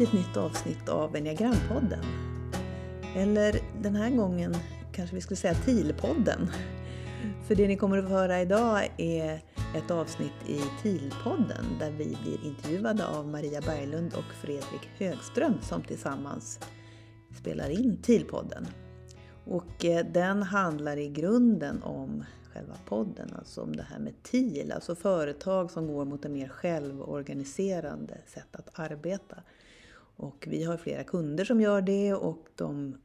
till ett nytt avsnitt av Enneagrampodden. Eller den här gången kanske vi skulle säga TIL-podden. För det ni kommer att få höra idag är ett avsnitt i TIL-podden där vi blir intervjuade av Maria Berglund och Fredrik Högström som tillsammans spelar in TIL-podden. Och eh, den handlar i grunden om själva podden, alltså om det här med TIL, alltså företag som går mot ett mer självorganiserande sätt att arbeta. Och vi har flera kunder som gör det och de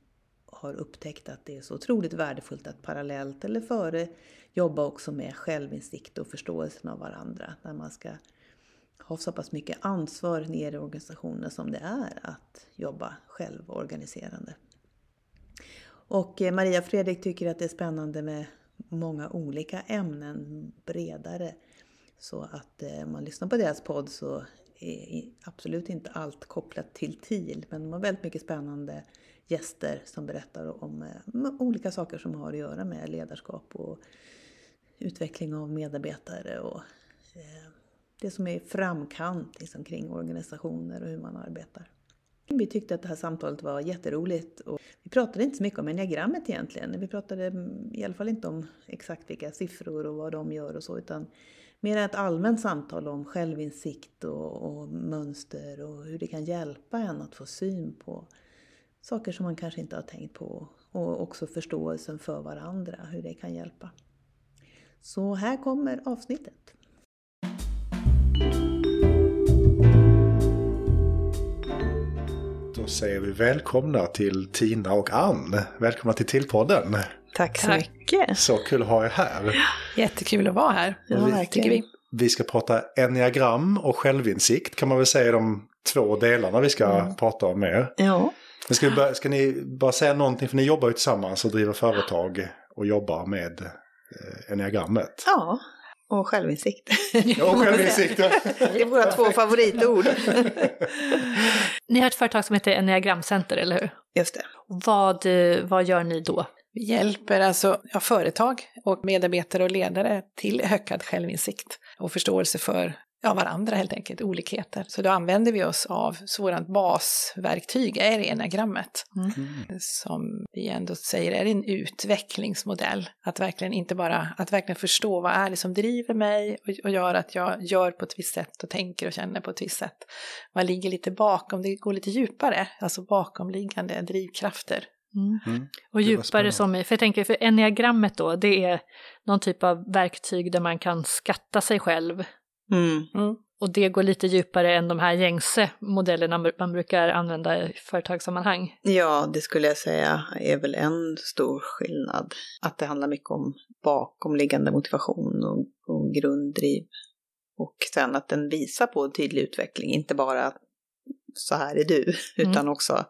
har upptäckt att det är så otroligt värdefullt att parallellt eller före jobba också med självinsikt och förståelsen av varandra. När man ska ha så pass mycket ansvar nere i organisationen som det är att jobba självorganiserande. Och eh, Maria Fredrik tycker att det är spännande med många olika ämnen bredare. Så att eh, om man lyssnar på deras podd så absolut inte allt kopplat till TIL men de har väldigt mycket spännande gäster som berättar om eh, olika saker som har att göra med ledarskap och utveckling av medarbetare och eh, det som är framkant liksom, kring organisationer och hur man arbetar. Vi tyckte att det här samtalet var jätteroligt och vi pratade inte så mycket om enneagrammet egentligen. Vi pratade mm, i alla fall inte om exakt vilka siffror och vad de gör och så utan mer ett allmänt samtal om självinsikt och, och mönster och hur det kan hjälpa en att få syn på saker som man kanske inte har tänkt på och också förståelsen för varandra, hur det kan hjälpa. Så här kommer avsnittet. Då säger vi välkomna till Tina och Ann. Välkomna till Tillpodden. Tack så Tack. mycket. Så kul att ha er här. Jättekul att vara här, ja, tycker vi. Vi ska prata enneagram och självinsikt kan man väl säga de två delarna vi ska mm. prata om med er. Ja. Men ska, börja, ska ni bara säga någonting, för ni jobbar ju tillsammans och driver företag och jobbar med eh, enneagrammet. Ja, och självinsikt. Ja, och självinsikt. det är våra två favoritord. ni har ett företag som heter Enneagramcenter, eller hur? Just det. Vad, eh, vad gör ni då? Vi hjälper alltså ja, företag och medarbetare och ledare till ökad självinsikt och förståelse för ja, varandra helt enkelt, olikheter. Så då använder vi oss av, så vårt basverktyg är enagrammet. Mm. Som vi ändå säger är en utvecklingsmodell. Att verkligen inte bara, att verkligen förstå vad är det som driver mig och, och gör att jag gör på ett visst sätt och tänker och känner på ett visst sätt. Vad ligger lite bakom, det går lite djupare, alltså bakomliggande drivkrafter. Mm. Mm. Och djupare som i, för jag tänker för enneagrammet då, det är någon typ av verktyg där man kan skatta sig själv Mm. Mm. Och det går lite djupare än de här gängse modellerna man brukar använda i företagssammanhang. Ja, det skulle jag säga är väl en stor skillnad. Att det handlar mycket om bakomliggande motivation och, och grunddriv. Och sen att den visar på en tydlig utveckling, inte bara så här är du, mm. utan också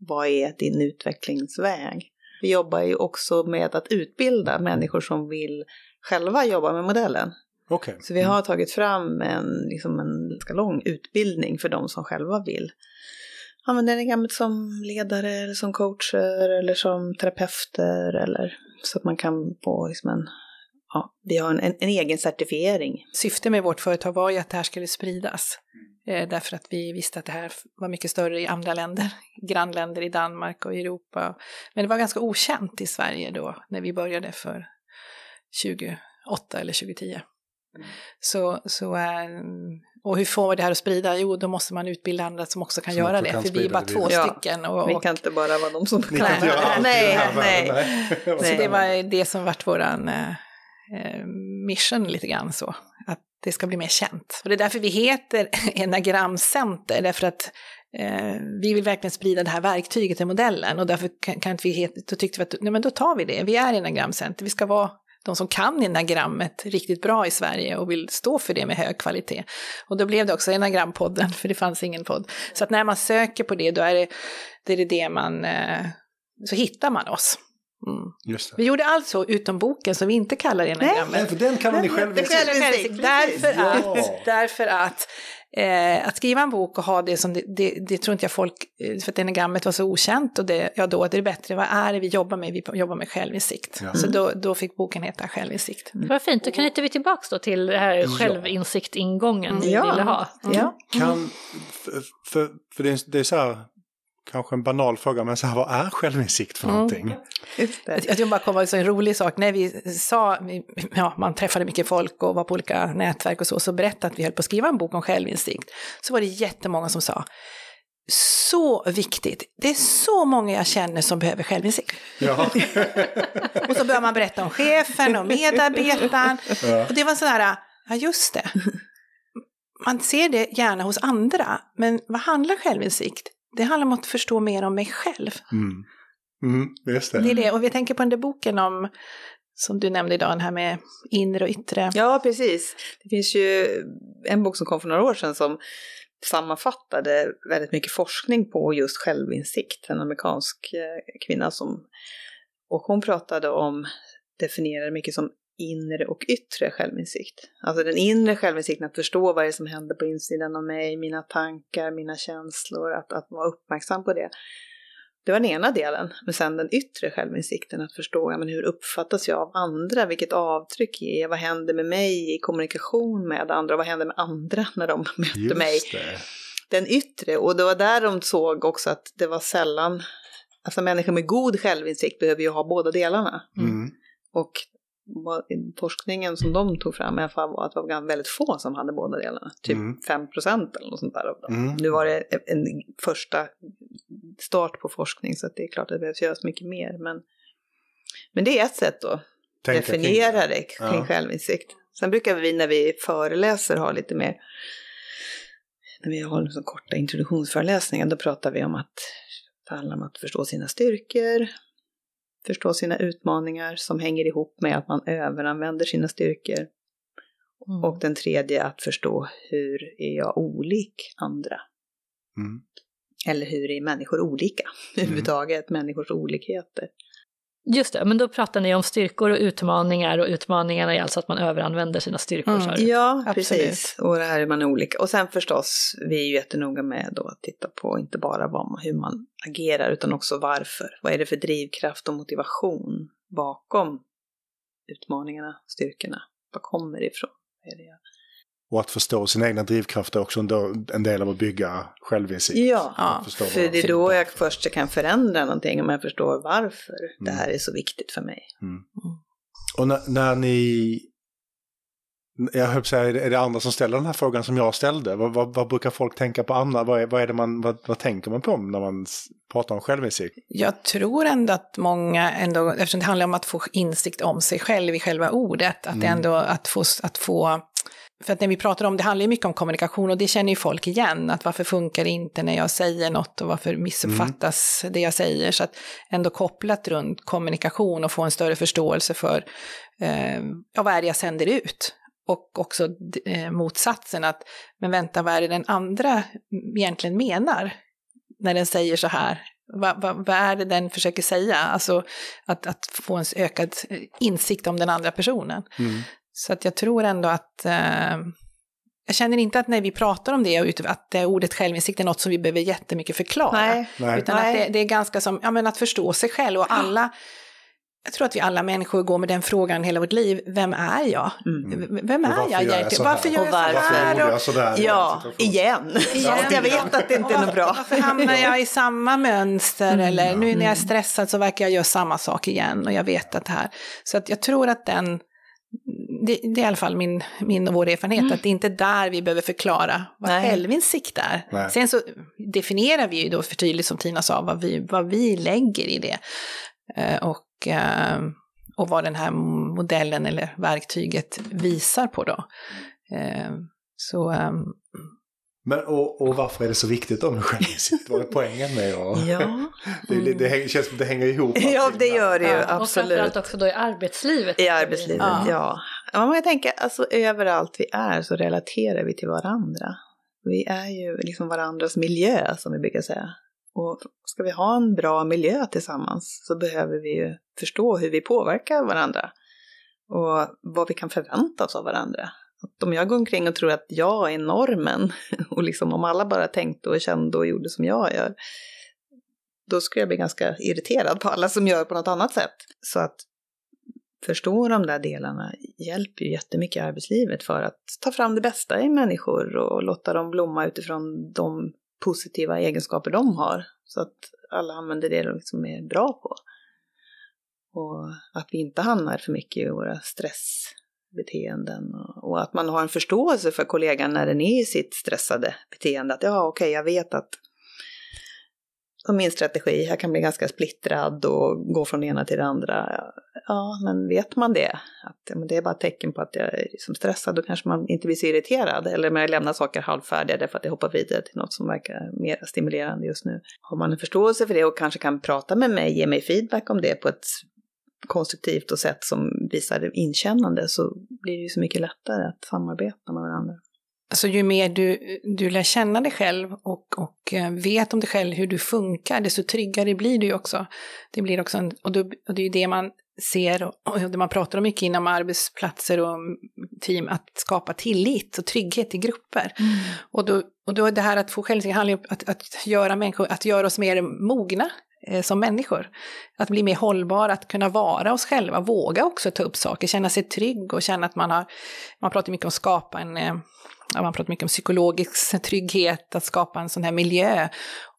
vad är din utvecklingsväg? Vi jobbar ju också med att utbilda människor som vill själva jobba med modellen. Okay. Så vi har mm. tagit fram en, liksom en ganska lång utbildning för de som själva vill använda enagrammet som ledare eller som coacher eller som terapeuter eller så att man kan få liksom en Ja, vi har en, en, en egen certifiering. Syftet med vårt företag var ju att det här skulle spridas. Eh, därför att vi visste att det här var mycket större i andra länder, grannländer i Danmark och Europa. Men det var ganska okänt i Sverige då, när vi började för 28 eller 2010. Så, så, och hur får vi det här att sprida? Jo, då måste man utbilda andra som också kan som göra det, för vi är bara två ja. stycken. Och, och, vi kan inte bara vara de som kan. kan göra allt nej, nej, nej. Så det var det som vart våran eh, Eh, mission lite grann så, att det ska bli mer känt. Och det är därför vi heter Enagramcenter, därför att eh, vi vill verkligen sprida det här verktyget i modellen och därför kan, kan inte vi heta, då tyckte vi att nej, men då tar vi det, vi är Enagramcenter, vi ska vara de som kan enagrammet riktigt bra i Sverige och vill stå för det med hög kvalitet. Och då blev det också enagrampodden, för det fanns ingen podd. Så att när man söker på det, då är det det, är det, man, eh, så hittar man oss. Mm. Vi gjorde allt så utom boken som vi inte kallar enagrammet. Nej, för den kallar ni själv Därför att, därför att Eh, att skriva en bok och ha det som, det, det, det tror inte jag folk, eh, för att enagrammet var så okänt och det, ja då, det är bättre, vad är det vi jobbar med? Vi jobbar med självinsikt. Ja. Så då, då fick boken heta Självinsikt. Mm. Vad fint, då knyter vi tillbaka då till det här självinsikt-ingången mm. vi ja. ville ha. Mm. Ja. Kan, för, för det, är, det är så här, kanske en banal fråga, men så här, vad är självinsikt för någonting? Mm. Jag, jag bara komma ihåg en rolig sak, när vi sa, ja man träffade mycket folk och var på olika nätverk och så, så berättade att vi höll på att skriva en bok om självinsikt, så var det jättemånga som sa, så viktigt. Det är så många jag känner som behöver självinsikt. Ja. och så börjar man berätta om chefen och medarbetaren. Ja. Och det var sådär, ja just det. Man ser det gärna hos andra, men vad handlar självinsikt? Det handlar om att förstå mer om mig själv. Mm. Mm, just det. det är det, och vi tänker på den där boken om, som du nämnde idag, den här med inre och yttre. Ja, precis. Det finns ju en bok som kom för några år sedan som sammanfattade väldigt mycket forskning på just självinsikt. En amerikansk kvinna som, och hon pratade om, definierade mycket som inre och yttre självinsikt. Alltså den inre självinsikten, att förstå vad det är som händer på insidan av mig, mina tankar, mina känslor, att, att vara uppmärksam på det. Det var den ena delen. Men sen den yttre självinsikten, att förstå ja, men hur uppfattas jag av andra, vilket avtryck ger jag, vad händer med mig i kommunikation med andra, vad händer med andra när de möter Just mig. Det. Den yttre, och det var där de såg också att det var sällan, alltså människor med god självinsikt behöver ju ha båda delarna. Mm. Och forskningen som de tog fram i alla fall var att det var väldigt få som hade båda delarna. Typ Mm. 5 procent eller något sånt där av dem. Mm. Nu var det en första start på forskning så det är klart att det behövs göras mycket mer. Men, men det är ett sätt att Tänka definiera det kring Ja. självinsikt. Sen brukar vi när vi föreläser ha lite mer, när vi har så korta introduktionsföreläsningar, då pratar vi om att det handlar om att förstå sina styrkor, förstå sina utmaningar som hänger ihop med att man överanvänder sina styrkor. Mm. Och den tredje att förstå hur är jag olik andra? Mm. Eller hur är människor olika? Överhuvudtaget, människors olikheter. Just det, men då pratar ni om styrkor och utmaningar och utmaningarna är alltså att man överanvänder sina styrkor. Mm. Ja, Absolut. precis. Och det här är man olika. Och sen förstås, vi är ju jättenoga med då att titta på inte bara vad man, hur man agerar utan också varför. Vad är det för drivkraft och motivation bakom utmaningarna, styrkorna? Var kommer det ifrån? Vad är det jag... Och att förstå sina egna drivkrafter är också en del- av att bygga självinsikt. Ja, för det är då jag först kan förändra någonting om jag förstår varför det här är så viktigt för mig. Och när, när ni... Jag höll säga, är det- andra som ställer den här frågan som jag ställde? Vad, vad, vad brukar folk tänka på andra? Vad, är, vad, är det man, vad, vad tänker man på när man pratar om självinsikt? Jag tror ändå att många, ändå, eftersom det handlar om att få insikt om sig själv i själva ordet, att det ändå att få, att få för att när vi pratar om, det handlar ju mycket om kommunikation och det känner ju folk igen, att varför funkar det inte när jag säger något och varför missuppfattas det jag säger. Så att ändå kopplat runt kommunikation och få en större förståelse för eh, ja, vad är det jag sänder ut. Och också eh, motsatsen att, men vänta, vad är det den andra egentligen menar när den säger så här? Vad, vad, vad är det den försöker säga? Alltså att, att få en ökad eh, insikt om den andra personen. Mm. Så att jag tror ändå att eh, jag känner inte att när vi pratar om det, ut- att det ordet självinsikt är något som vi behöver jättemycket förklara. Nej, Nej. Utan Nej. att det, det är ganska som, ja men att förstå sig själv och alla, jag tror att vi alla människor går med den frågan hela vårt liv, vem är jag? Mm. Vem är varför jag gör jag egentligen? så här? Varför gör jag så varför Varför här? Och- Ja, igen. Igen. Jag vet att det inte är något bra. Varför hamnar jag i samma mönster? Mm. Eller nu när jag är stressad så verkar jag göra samma sak igen och jag vet att det här. Så att jag tror att den, det, det är i alla fall min, min och vår erfarenhet, att det är inte där vi behöver förklara vad Nej. självinsikt är. Nej. Sen så definierar vi ju då för tydligt som Tina sa vad vi, vad vi lägger i det. Eh, och, eh, och vad den här modellen eller verktyget visar på då. Eh, så ehm, Men, och, och varför är det så viktigt då med självinsikt? Vad är poängen med att... Ja, Det, det, känns som det hänger ihop. ja det där. gör det ju, Ja, och absolut. framförallt också då i arbetslivet. I arbetslivet, Ja. ja. ja. men jag tänker, alltså överallt vi är så relaterar vi till varandra. Vi är ju liksom varandras miljö, som vi brukar säga. Och ska vi ha en bra miljö tillsammans så behöver vi ju förstå hur vi påverkar varandra. Och vad vi kan förvänta oss av varandra. Att om jag går omkring och tror att jag är normen, och liksom om alla bara tänkte och kände och gjorde som jag gör, då skulle jag bli ganska irriterad på alla som gör på något annat sätt. Så att förstå de där delarna hjälper ju jättemycket i arbetslivet för att ta fram det bästa i människor och låta dem blomma utifrån de positiva egenskaper de har. Så att alla använder det de liksom är bra på. Och att vi inte hamnar för mycket i våra stress beteenden Och att man har en förståelse för kollegan när den är i sitt stressade beteende. Att ja, okej, okay, jag vet att som min strategi, jag kan bli ganska splittrad och gå från det ena till det andra. Ja, men vet man det, att ja, men det är bara ett tecken på att jag är liksom stressad, då kanske man inte blir så irriterad. Eller när jag lämnar saker halvfärdiga därför att jag hoppar vidare till något som verkar mer stimulerande just nu. Har man en förståelse för det och kanske kan prata med mig, ge mig feedback om det på ett konstruktivt och sätt som visar inkännande så blir det ju så mycket lättare att samarbeta med varandra. Alltså ju mer du, du lär känna dig själv och, och eh, vet om dig själv hur du funkar, desto tryggare blir du också. Det blir också en, och, då, och det är ju det man ser och, och det man pratar om mycket inom arbetsplatser och team, att skapa tillit och trygghet i grupper. Mm. Och, då, och då är det här att få självinsikt handlar om att, att, göra människor, att göra oss mer mogna som människor. Att bli mer hållbara, att kunna vara oss själva, våga också ta upp saker, känna sig trygg och känna att man har, man pratar mycket om skapa en eh, man pratar mycket om psykologisk trygghet, att skapa en sån här miljö.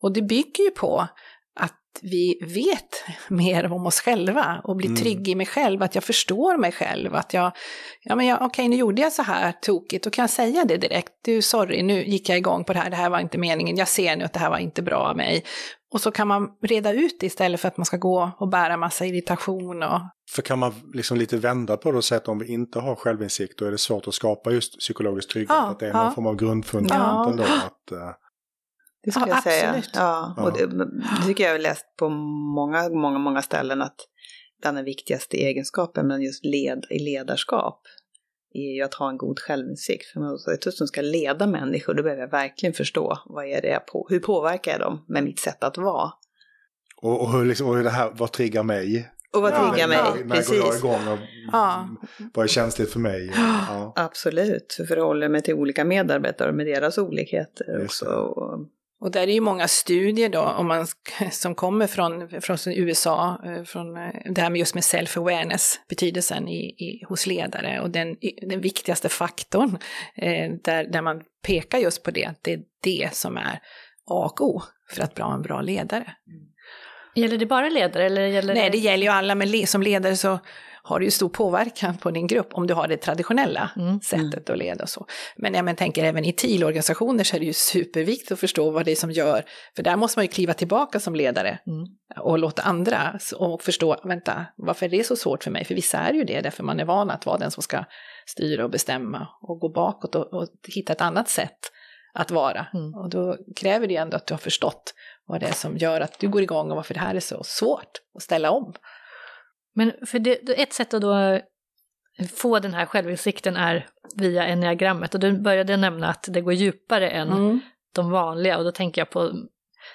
Och det bygger ju på att vi vet mer om oss själva och blir mm. trygg i mig själv, att jag förstår mig själv, att jag, ja men okej okay, nu gjorde jag så här tokigt, då kan jag säga det direkt, du sorry, nu gick jag igång på det här, det här var inte meningen, jag ser nu att det här var inte bra av mig. Och så kan man reda ut det istället för att man ska gå och bära massa irritation. Och... För kan man liksom lite vända på det och säga att om vi inte har självinsikt då är det svårt att skapa just psykologisk trygghet. Ja, att det är ja. någon form av grundfundament ja. ändå. Att, uh... Det skulle ja, jag absolut. säga. Ja, och det, det tycker jag har läst på många, många, många ställen att bland den viktigaste egenskapen, men just led, i ledarskap, är ju att ha en god självinsikt. För om jag som ska leda människor, då behöver jag verkligen förstå vad är det jag på, hur påverkar jag dem med mitt sätt att vara. Och, och, hur, liksom, och det här, vad triggar mig? Och vad triggar ja, mig, när, när precis. När går jag igång och ja. vad är känsligt för mig? Ja. Absolut, för förhåller mig till olika medarbetare med deras olikheter också. Och, och där är ju många studier då, om man, som kommer från, från USA, eh, från eh, det här med just med self-awareness, betydelsen i, i, hos ledare och den, den viktigaste faktorn, eh, där, där man pekar just på det, att det är det som är A och O för att vara en bra ledare. Gäller det bara ledare eller gäller Nej, det gäller ju alla, men som ledare så har det ju stor påverkan på din grupp om du har det traditionella mm. sättet att leda och så. Men jag men, tänker även i TIL-organisationer så är det ju superviktigt att förstå vad det är som gör, för där måste man ju kliva tillbaka som ledare mm. och låta andra och förstå, vänta, varför är det så svårt för mig? För vissa är ju det, därför man är van att vara den som ska styra och bestämma och gå bakåt och, och hitta ett annat sätt att vara. Mm. Och då kräver det ändå att du har förstått vad det är som gör att du går igång och varför det här är så svårt att ställa om. Men för det, ett sätt att då få den här självinsikten är via enneagrammet och du började nämna att det går djupare än mm. de vanliga och då tänker jag på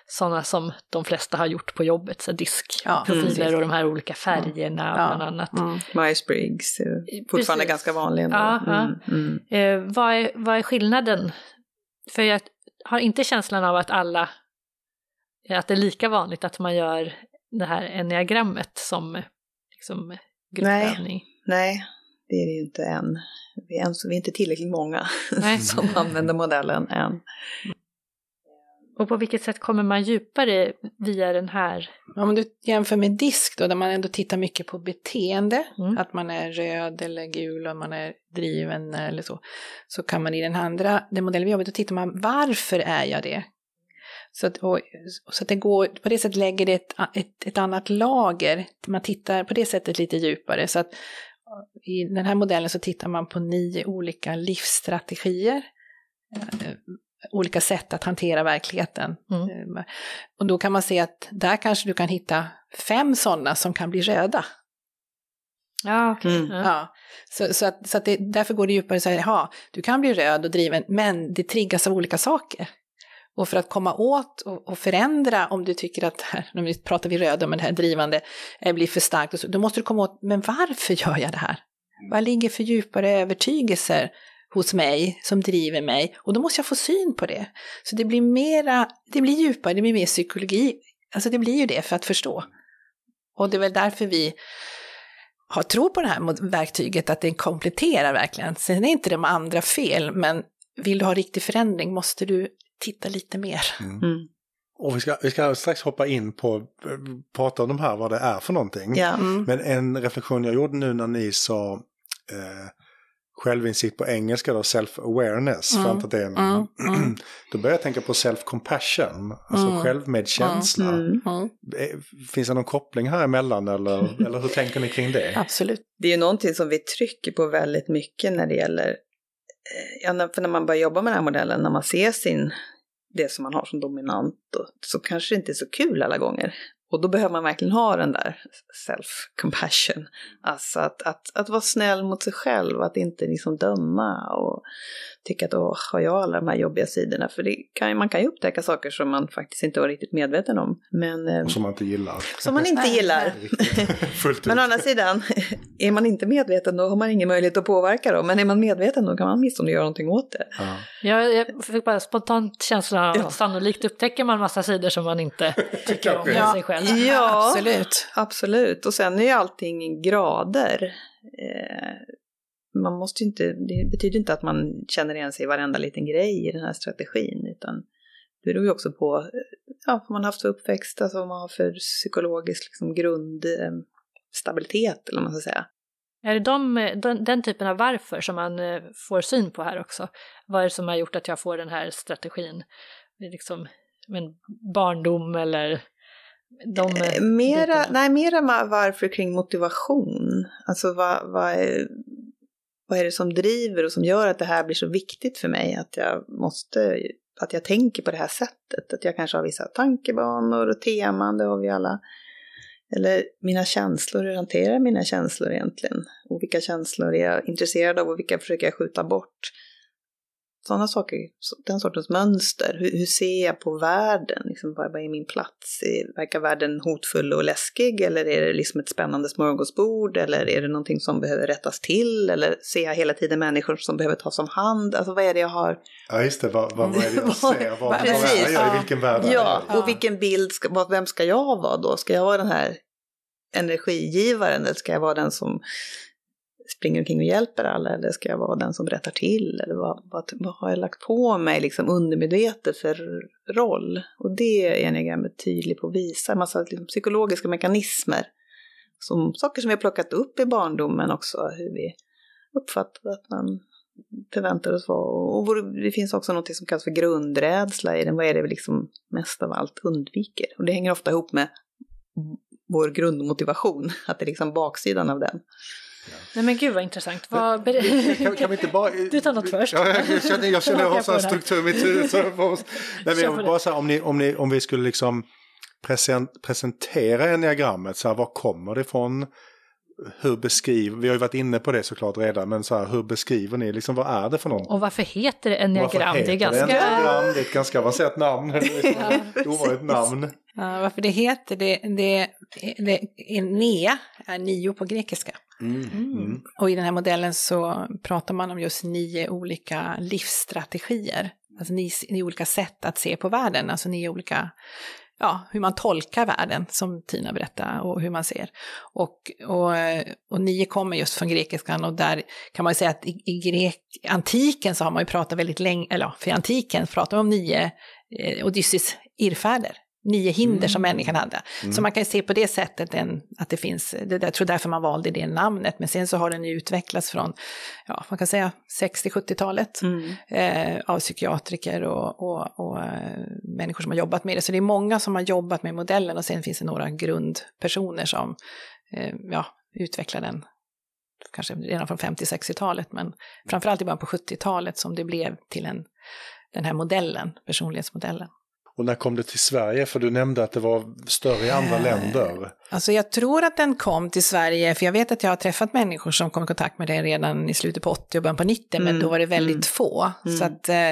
sådana som de flesta har gjort på jobbet, så diskprofiler ja, och de här olika färgerna ja. bland annat. Mm. Myers-Briggs, fortfarande Precis. ganska vanlig. Ja, mm. Mm. Eh, vad, är, vad är skillnaden? För jag har inte känslan av att alla, att det är lika vanligt att man gör det här enneagrammet som liksom, gruppövning? Nej, nej, det är det ju inte än. Vi är, vi är inte tillräckligt många som använder modellen än. Och på vilket sätt kommer man djupare via den här? Om du jämför med disk då, där man ändå tittar mycket på beteende, mm. att man är röd eller gul och man är driven eller så, så kan man i den andra, den modellen vi jobbar då tittar man varför är jag det? Så att, och, så att det går, på det sättet lägger det ett, ett, ett annat lager, man tittar på det sättet lite djupare. Så att i den här modellen så tittar man på nio olika livsstrategier, eh, olika sätt att hantera verkligheten. Mm. Eh, och då kan man se att där kanske du kan hitta fem sådana som kan bli röda. Ja, okay. mm. ja. Så, så, att, så att det, därför går det djupare så här, ja, du kan bli röd och driven, men det triggas av olika saker. Och för att komma åt och, och förändra, om du tycker att, här, nu pratar vi röda, men det här drivande eh, blir för starkt, då måste du komma åt, men varför gör jag det här? Vad ligger för djupare övertygelser hos mig som driver mig och då måste jag få syn på det. Så det blir mera, det blir djupare, det blir mer psykologi. Alltså det blir ju det för att förstå. Och det är väl därför vi har tro på det här verktyget, att det kompletterar verkligen. Sen är inte de andra fel, men vill du ha riktig förändring måste du titta lite mer. Mm. Mm. Och vi ska, vi ska strax hoppa in på, prata om de här, vad det är för någonting. Ja. Mm. Men en reflektion jag gjorde nu när ni sa eh, självinsikt på engelska då, self-awareness. Mm. Det mm. Mm. då börjar jag tänka på self-compassion, alltså mm. självmedkänsla. Mm. Mm. Eh, finns det någon koppling här emellan eller, eller hur tänker ni kring det? Absolut. Det är ju någonting som vi trycker på väldigt mycket när det gäller, ja, för när man börjar jobba med den här modellen, när man ser sin det som man har som dominant, då, så kanske det inte är så kul alla gånger. Och då behöver man verkligen ha den där self-compassion. Alltså att, att, att vara snäll mot sig själv, att inte liksom döma och tycka att åh, har jag alla de här jobbiga sidorna? För det kan, man kan ju upptäcka saker som man faktiskt inte var riktigt medveten om. Men, eh, och som man inte gillar. Som man inte gillar. men å andra sidan, är man inte medveten då har man ingen möjlighet att påverka dem. Men är man medveten då kan man åtminstone göra någonting åt det. Ja. Jag, jag fick bara spontant känslan av ja. sannolikt upptäcker man massa sidor som man inte tycker om ja. sig själv. Ja, absolut. absolut. Och sen är ju allting grader. Eh, man måste inte, det betyder inte att man känner igen sig i varenda liten grej i den här strategin, utan det beror ju också på ja, vad man haft för uppväxt, alltså vad man har för psykologisk liksom, grundstabilitet, eller vad man ska säga. Är det de, den, den, typen av varför som man eh, får syn på här också? Vad är det som har gjort att jag får den här strategin? Liksom, men barndom eller de eh, mera, nej, mera varför kring motivation. Alltså vad, vad vad är det som driver och som gör att det här blir så viktigt för mig? Att jag måste, att jag tänker på det här sättet. Att jag kanske har vissa tankebanor och teman, det har vi alla. Eller mina känslor, hur hanterar jag mina känslor egentligen? Och vilka känslor är jag intresserad av och vilka försöker jag skjuta bort? Sådana saker, den sortens mönster. Hur, hur ser jag på världen? Liksom, vad, vad är min plats? Verkar världen hotfull och läskig eller är det liksom ett spännande smörgåsbord? Eller är det någonting som behöver rättas till? Eller ser jag hela tiden människor som behöver tas om hand? Alltså vad är det jag har? Ja just det, vad, vad, vad är det jag ser? Vad, vad är jag? I vilken värld ja, är jag? och vilken bild, ska, vem ska jag vara då? Ska jag vara den här energigivaren eller ska jag vara den som springer omkring och hjälper alla eller ska jag vara den som rättar till? Eller vad, vad, vad har jag lagt på mig liksom undermedvetet för roll? Och det är enneagrammet tydlig på att visa, en massa liksom, psykologiska mekanismer. Som, saker som vi har plockat upp i barndomen också, hur vi uppfattar att man förväntar oss vara. Och det finns också något som kallas för grundrädsla i den, vad är det vi liksom mest av allt undviker? Och det hänger ofta ihop med vår grundmotivation, att det är liksom baksidan av den. Nej men gud vad intressant. Vad kan, kan vi inte bara... Du tar något först. Ja, jag känner, jag känner jag har sån struktur i mitt huvud. Så Nej, men bara så här, om, ni, om, ni, om vi skulle liksom present, presentera enneagrammet, så här, var kommer det ifrån? Hur beskriver, vi har ju varit inne på det såklart redan, men så här, hur beskriver ni, liksom, vad är det för något? Och varför heter det enneagram? Det är ganska... Det, enneagram? det är ett ganska avancerat namn, ett ovanligt namn. Ja, varför det heter det, det, det, det nea är nio på grekiska. Mm. Mm. Och i den här modellen så pratar man om just nio olika livsstrategier. Alltså nio, nio olika sätt att se på världen, alltså nio olika ja, hur man tolkar världen, som Tina berättade, och hur man ser. Och, och, och nio kommer just från grekiskan och där kan man ju säga att i, i grek, antiken så har man ju pratat väldigt länge, eller för antiken pratar man om nio eh, Odysseus irrfärder nio hinder mm. som människan hade. Mm. Så man kan se på det sättet en, att det finns, det, jag tror därför man valde det namnet, men sen så har den ju utvecklats från, ja, man kan säga 60-70-talet mm. eh, av psykiatriker och, och, och äh, människor som har jobbat med det. Så det är många som har jobbat med modellen och sen finns det några grundpersoner som eh, ja, utvecklar den kanske redan från 50-60-talet, men framförallt i början på 70-talet som det blev till en, den här modellen, personlighetsmodellen. Och när kom det till Sverige? För du nämnde att det var större i andra länder. Alltså jag tror att den kom till Sverige, för jag vet att jag har träffat människor som kom i kontakt med det redan i slutet på 80 och början på 90, mm. men då var det väldigt mm. få. Mm. Så att eh,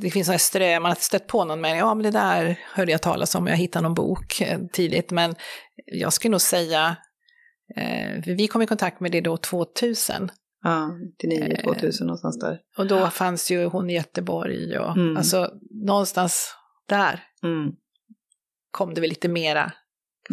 det finns några strö, man har stött på någon men ja men det där hörde jag talas om, jag hittade någon bok eh, tidigt, men jag skulle nog säga, eh, vi kom i kontakt med det då 2000, Ja, 99, 2000 någonstans där. Och då fanns ju hon i Göteborg och Mm. alltså någonstans där Mm. kom det väl lite mera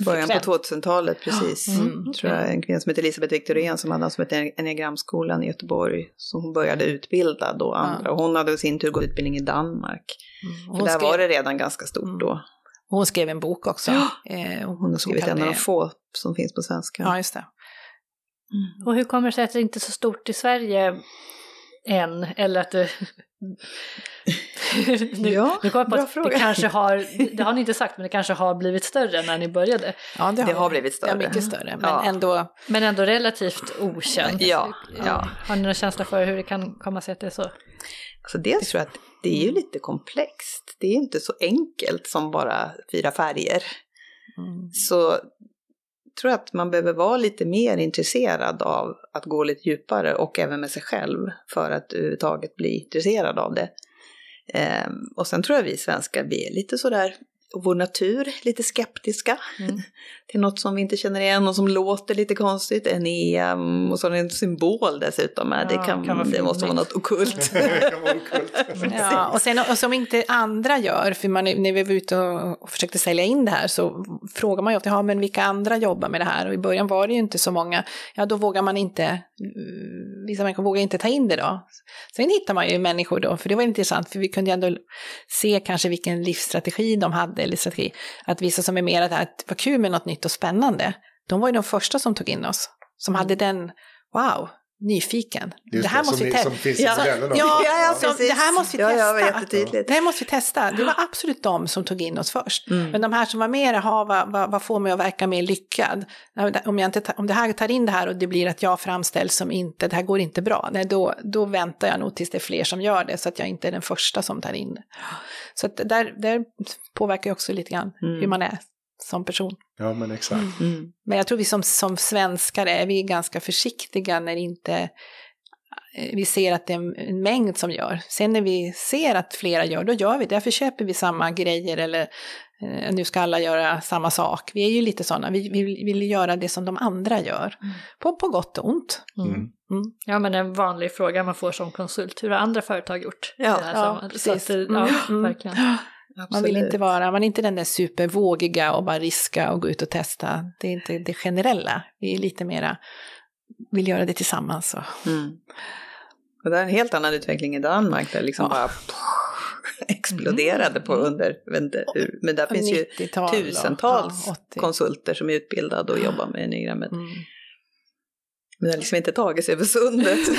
Början på frekvent. 2000-talet, precis. Mm. Tror jag en kvinna som heter Elisabeth Victorén som hade som heter Enneagramskolan i Göteborg. Så hon började utbilda då andra. Och hon hade i sin tur gått utbildning i Danmark. Mm. För Hon, där skrev, var det redan ganska stort Mm. då. hon skrev en bok också. Ja. Eh, och Hon har skrivit en av de få som finns på svenska. Ja, just det. Och hur kommer det sig att det inte är så stort i Sverige än? Eller att det... nu, Ja, nu kommer jag på bra att fråga. det kanske har, det har ni inte sagt, men det kanske har blivit större när ni började. Ja, Det har blivit Ja, större. mycket större. Men Ja. ändå, Men ändå relativt okänt. Ja, ja. Har ni någon känsla för hur det kan komma sig att det är så? Alltså dels tror jag att det är ju lite komplext. Det är inte så enkelt som bara fyra färger. mm. Så tror att man behöver vara lite mer intresserad av att gå lite djupare och även med sig själv för att överhuvudtaget bli intresserad av det. Ehm, och sen tror jag vi svenskar, vi är lite sådär, vår natur, lite skeptiska Mm. till något som vi inte känner igen och som låter lite konstigt. En EM och så är det en symbol dessutom. Ja, det, kan, kan vara det måste vara något okult. Ja, och, sen, och som inte andra gör, för man, när vi var ute och, och försökte sälja in det här så frågar man ju ofta, ja men vilka andra jobbar med det här? Och i början var det ju inte så många, ja då vågar man inte, mm, vissa människor vågar inte ta in det då. Sen hittar man ju människor då, för det var intressant, för vi kunde ju ändå se kanske vilken livsstrategi de hade, eller strategi, att vissa som är mer att det var kul med något nytt och spännande, de var ju de första som tog in oss, som hade den, wow, nyfiken. Just det här måste som, vi testa. som finns Ja. i modellen också. Ja, ja, så precis. det här måste vi ja, testa. Det här måste vi testa. Det var absolut de som tog in oss först. Mm. Men de här som var med, jaha, vad, vad, vad får mig att verka mer lyckad? Om, jag inte, om det här tar in det här och det blir att jag framställs som inte, det här går inte bra, nej, då, då väntar jag nog tills det är fler som gör det, så att jag inte är den första som tar in det. Så att där, där påverkar ju också lite grann Mm. hur man är som person. Ja, men exakt. Mm. Men jag tror vi som, som svenskar är vi ganska försiktiga när inte eh, vi ser att det är en mängd som gör. Sen när vi ser att flera gör, då gör vi det. Därför köper vi samma grejer eller eh, nu ska alla göra samma sak. Vi är ju lite sådana, vi, vi vill göra det som de andra gör. På, på gott och ont. Mm. Mm. Ja, men en vanlig fråga man får som konsult, hur har andra företag gjort? Ja, i det här ja, precis. att, det- ja, Mm, verkligen. Man vill Absolut. inte vara, man är inte den där supervågiga och bara riska och gå ut och testa. Det är inte det generella. Vi är lite mera, vill göra det tillsammans. Och, Mm. Och det är en helt annan utveckling i Danmark där liksom Ja. bara exploderade på Mm. under, men där finns ju 90-tal och- tusentals ja, 80. konsulter som är utbildade och jobbar med enigrammet. Mm. Men det har liksom inte tagit sig över sundet.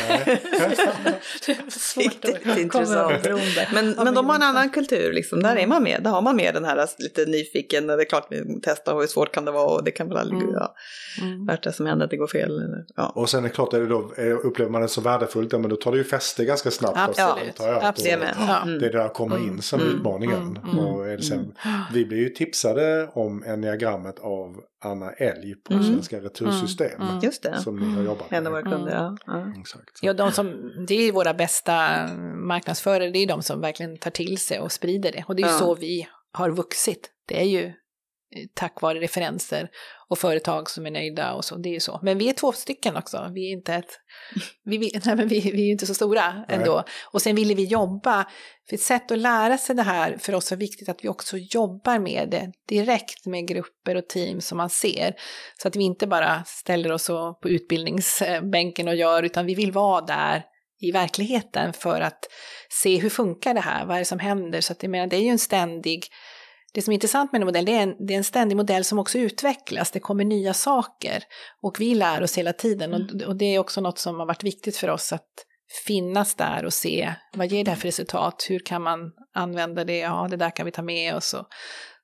Det Riktigt att komma intressant. Men, men de har en annan kultur, liksom. där är man med. Där har man med den här lite nyfiken, och det är klart vi testar hur svårt kan det vara och det kan väl aldrig, Mm. ja, Mm. värsta som händer att det går fel. Eller, ja. Och sen är det klart, är det då, upplever man det så värdefullt, ja, men då tar det ju fäste ganska snabbt. Absolut. antar jag. Absolut. Det med. Ja. Mm. Det är där jag kommer in som Mm. utmaningen. Mm. Och är det sen, Vi blev ju tipsade om enneagrammet av Anna Elg på Mm. Svenska Retursystem. Mm. Just det, Som ni har jobbat en av med. våra kunder. Ja. Ja. Exakt. Så. Ja, de som, det är våra bästa marknadsförare, det är de som verkligen tar till sig och sprider det. Och det är ju Ja. så vi har vuxit. Det är ju tack vare referenser och företag som är nöjda och så. Det är ju så. Men vi är två stycken också. Vi är inte ett... Vi, nej, men vi, vi är inte så stora ändå. Och sen ville vi jobba. För ett sätt att lära sig det här för oss är viktigt att vi också jobbar med det direkt med grupper och team som man ser. Så att vi inte bara ställer oss på utbildningsbänken och gör, utan vi vill vara där i verkligheten för att se hur funkar det här, vad är det som händer. Så att jag menar, det är ju en ständig, det som är intressant med en modell, det är en, det är en ständig modell som också utvecklas, det kommer nya saker och vi lär oss hela tiden och, och det är också något som har varit viktigt för oss att finnas där och se vad ger det här för resultat, hur kan man använda det, ja det där kan vi ta med oss och,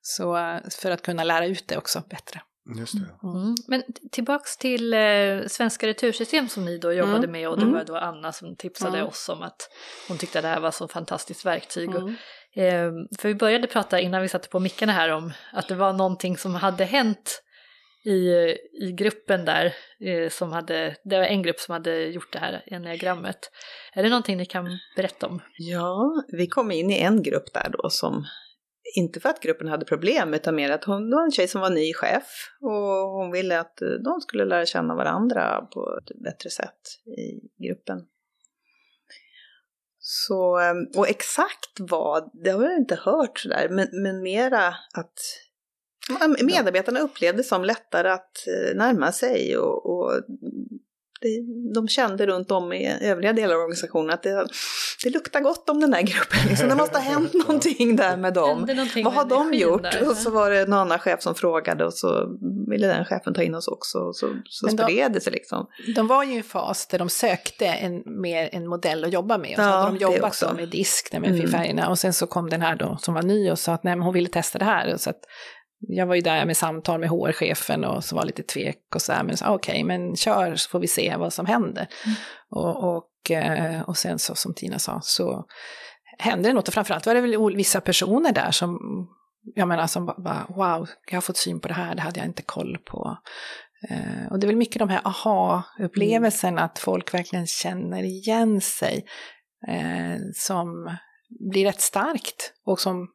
så eh, för att kunna lära ut det också bättre. Just det. Mm. Men t- tillbaks till eh, Svenska Retursystem som ni då jobbade Mm. med och det Mm. var då Anna som tipsade Mm. oss om att hon tyckte att det här var så fantastiskt verktyg. Och, Mm. Ehm, för vi började prata innan vi satte på mickarna här om att det var någonting som hade hänt i, i gruppen där, eh, som hade, det var en grupp som hade gjort det här enneagrammet. Är det någonting ni kan berätta om? Ja, vi kom in i en grupp där då som inte för att gruppen hade problem, utan mer att hon var en tjej som var ny chef och hon ville att eh, de skulle lära känna varandra på ett bättre sätt i gruppen. Så, och exakt vad, det har jag inte hört sådär, men, men mera att medarbetarna upplevde som lättare att närma sig och, och det, de kände runt om i övriga delar av organisationen att det, det luktar gott om den här gruppen. Liksom. Det måste ha hänt någonting där med dem. Vad har de gjort? Där, och så var det någon annan chef som frågade och så ville den chefen ta in oss också. Och så så spred det sig liksom. De var ju i en fas där de sökte en, mer en modell att jobba med. Och så ja, hade de jobbat då med disk, med mm. färgerna. Och sen så kom den här då som var ny och sa att nej, men hon ville testa det här. Så att jag var ju där med samtal med HR-chefen och så var lite tvek och så här, men okej, okay, men kör så får vi se vad som händer. Mm. Och, och, eh, och sen så som Tina sa så hände det något och framförallt var det väl vissa personer där som, jag menar som bara wow, jag har fått syn på det här, det hade jag inte koll på. Uh, och det är väl mycket de här aha-upplevelserna, mm. att folk verkligen känner igen sig. Uh, som blir rätt starkt. Och som,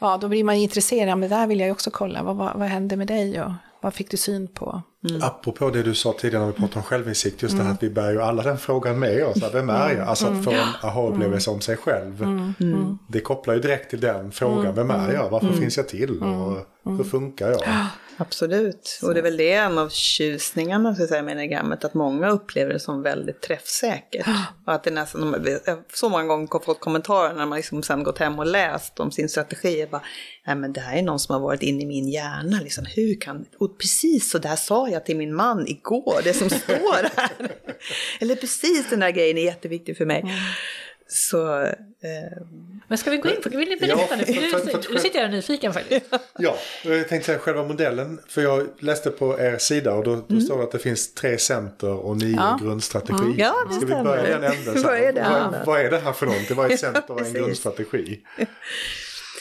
ja, då blir man intresserad, men det där vill jag ju också kolla, vad, vad, vad hände med dig och vad fick du syn på? Mm. Apropå det du sa tidigare när vi pratade om självinsikt, just mm. det här mm. att vi bär ju alla den frågan med oss. Vem är jag? Alltså att få en aha-upplevelse om sig själv. Mm. Mm. Det kopplar ju direkt till den frågan, vem är jag? Varför finns jag till? Och hur funkar jag? Absolut, så. och det är väl det en av tjusningarna så att säga, med enagrammet, att många upplever det som väldigt träffsäkert. Och att det nästan, så många gånger fått kommentarer när man liksom sen gått hem och läst om sin strategi. Bara, Nej, men det här är någon som har varit inne i min hjärna. Liksom, hur kan, och precis så där sa jag till min man igår, det som står här. Eller precis den där grejen är jätteviktig för mig. Mm. Så, eh... Men ska vi gå in på, vill ni berätta ja, nu? För, för, för, för, nu sitter jag nyfiken faktiskt. Ja, jag tänkte säga själva modellen. För jag läste på er sida och då, då mm. står det att det finns tre center och nio ja. grundstrategier. Mm. Ja, det ska stämmer. vi börja i den änden? vad, vad, är det här för någonting? Vad är ett center och en grundstrategi?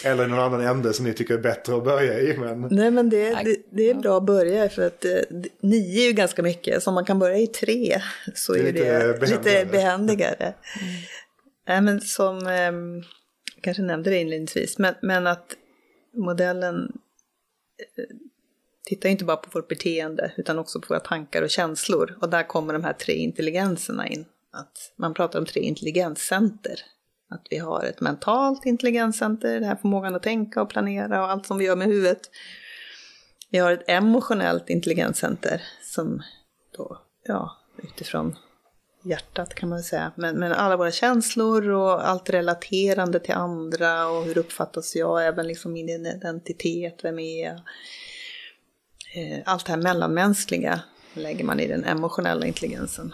Eller någon annan ände som ni tycker är bättre att börja i. Men... Nej men det, det, det är bra att börja för att eh, nio är ju ganska mycket. Så om man kan börja i tre så är, är det lite, lite behändigare. Nej men som, eh, kanske nämnde det inledningsvis, men, men att modellen eh, tittar inte bara på vårt beteende utan också på våra tankar och känslor. Och där kommer de här tre intelligenserna in. Att man pratar om tre intelligenscenter. Att vi har ett mentalt intelligenscenter, den här förmågan att tänka och planera och allt som vi gör med huvudet. Vi har ett emotionellt intelligenscenter som då, ja, utifrån hjärtat kan man väl säga. Men, men alla våra känslor och allt relaterande till andra och hur uppfattas jag, även liksom min identitet, vem är jag? Eh, allt det här mellanmänskliga lägger man i den emotionella intelligensen.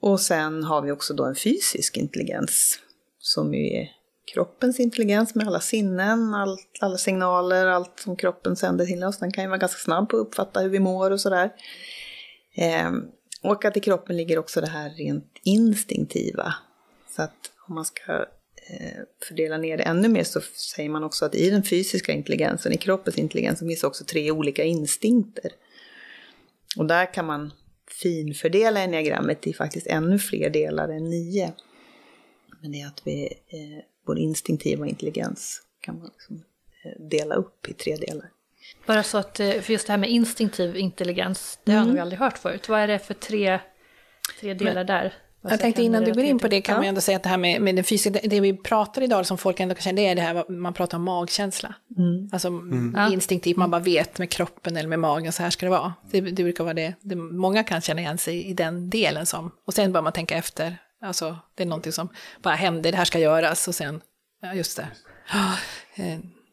Och sen har vi också då en fysisk intelligens som ju är kroppens intelligens med alla sinnen, allt, alla signaler, allt som kroppen sänder till oss. Den kan ju vara ganska snabb på att uppfatta hur vi mår och sådär. Ehm, och att i kroppen ligger också det här rent instinktiva. Så att om man ska eh, fördela ner det ännu mer så säger man också att i den fysiska intelligensen, i kroppens intelligens, så finns också tre olika instinkter. Och där kan man finfördela enneagrammet i faktiskt ännu fler delar än nio. Men det är att vi, eh, vår instinktiva intelligens kan man liksom, eh, dela upp i tre delar. Bara så att, eh, för just det här med instinktiv intelligens, det har jag nog mm. aldrig hört förut. Vad är det för tre, tre delar Men, där? Jag tänkte innan du går in på det kan ja. man ändå säga att det här med, med den fysiska, det vi pratar idag som folk ändå kan känna, det är det här man pratar om magkänsla. Mm. Alltså mm. instinktivt, man bara vet med kroppen eller med magen, så här ska det vara. Det, det brukar vara det, det, många kan känna igen sig i den delen som, och sen bör man tänka efter, alltså det är någonting som bara händer, det här ska göras och sen, ja just det.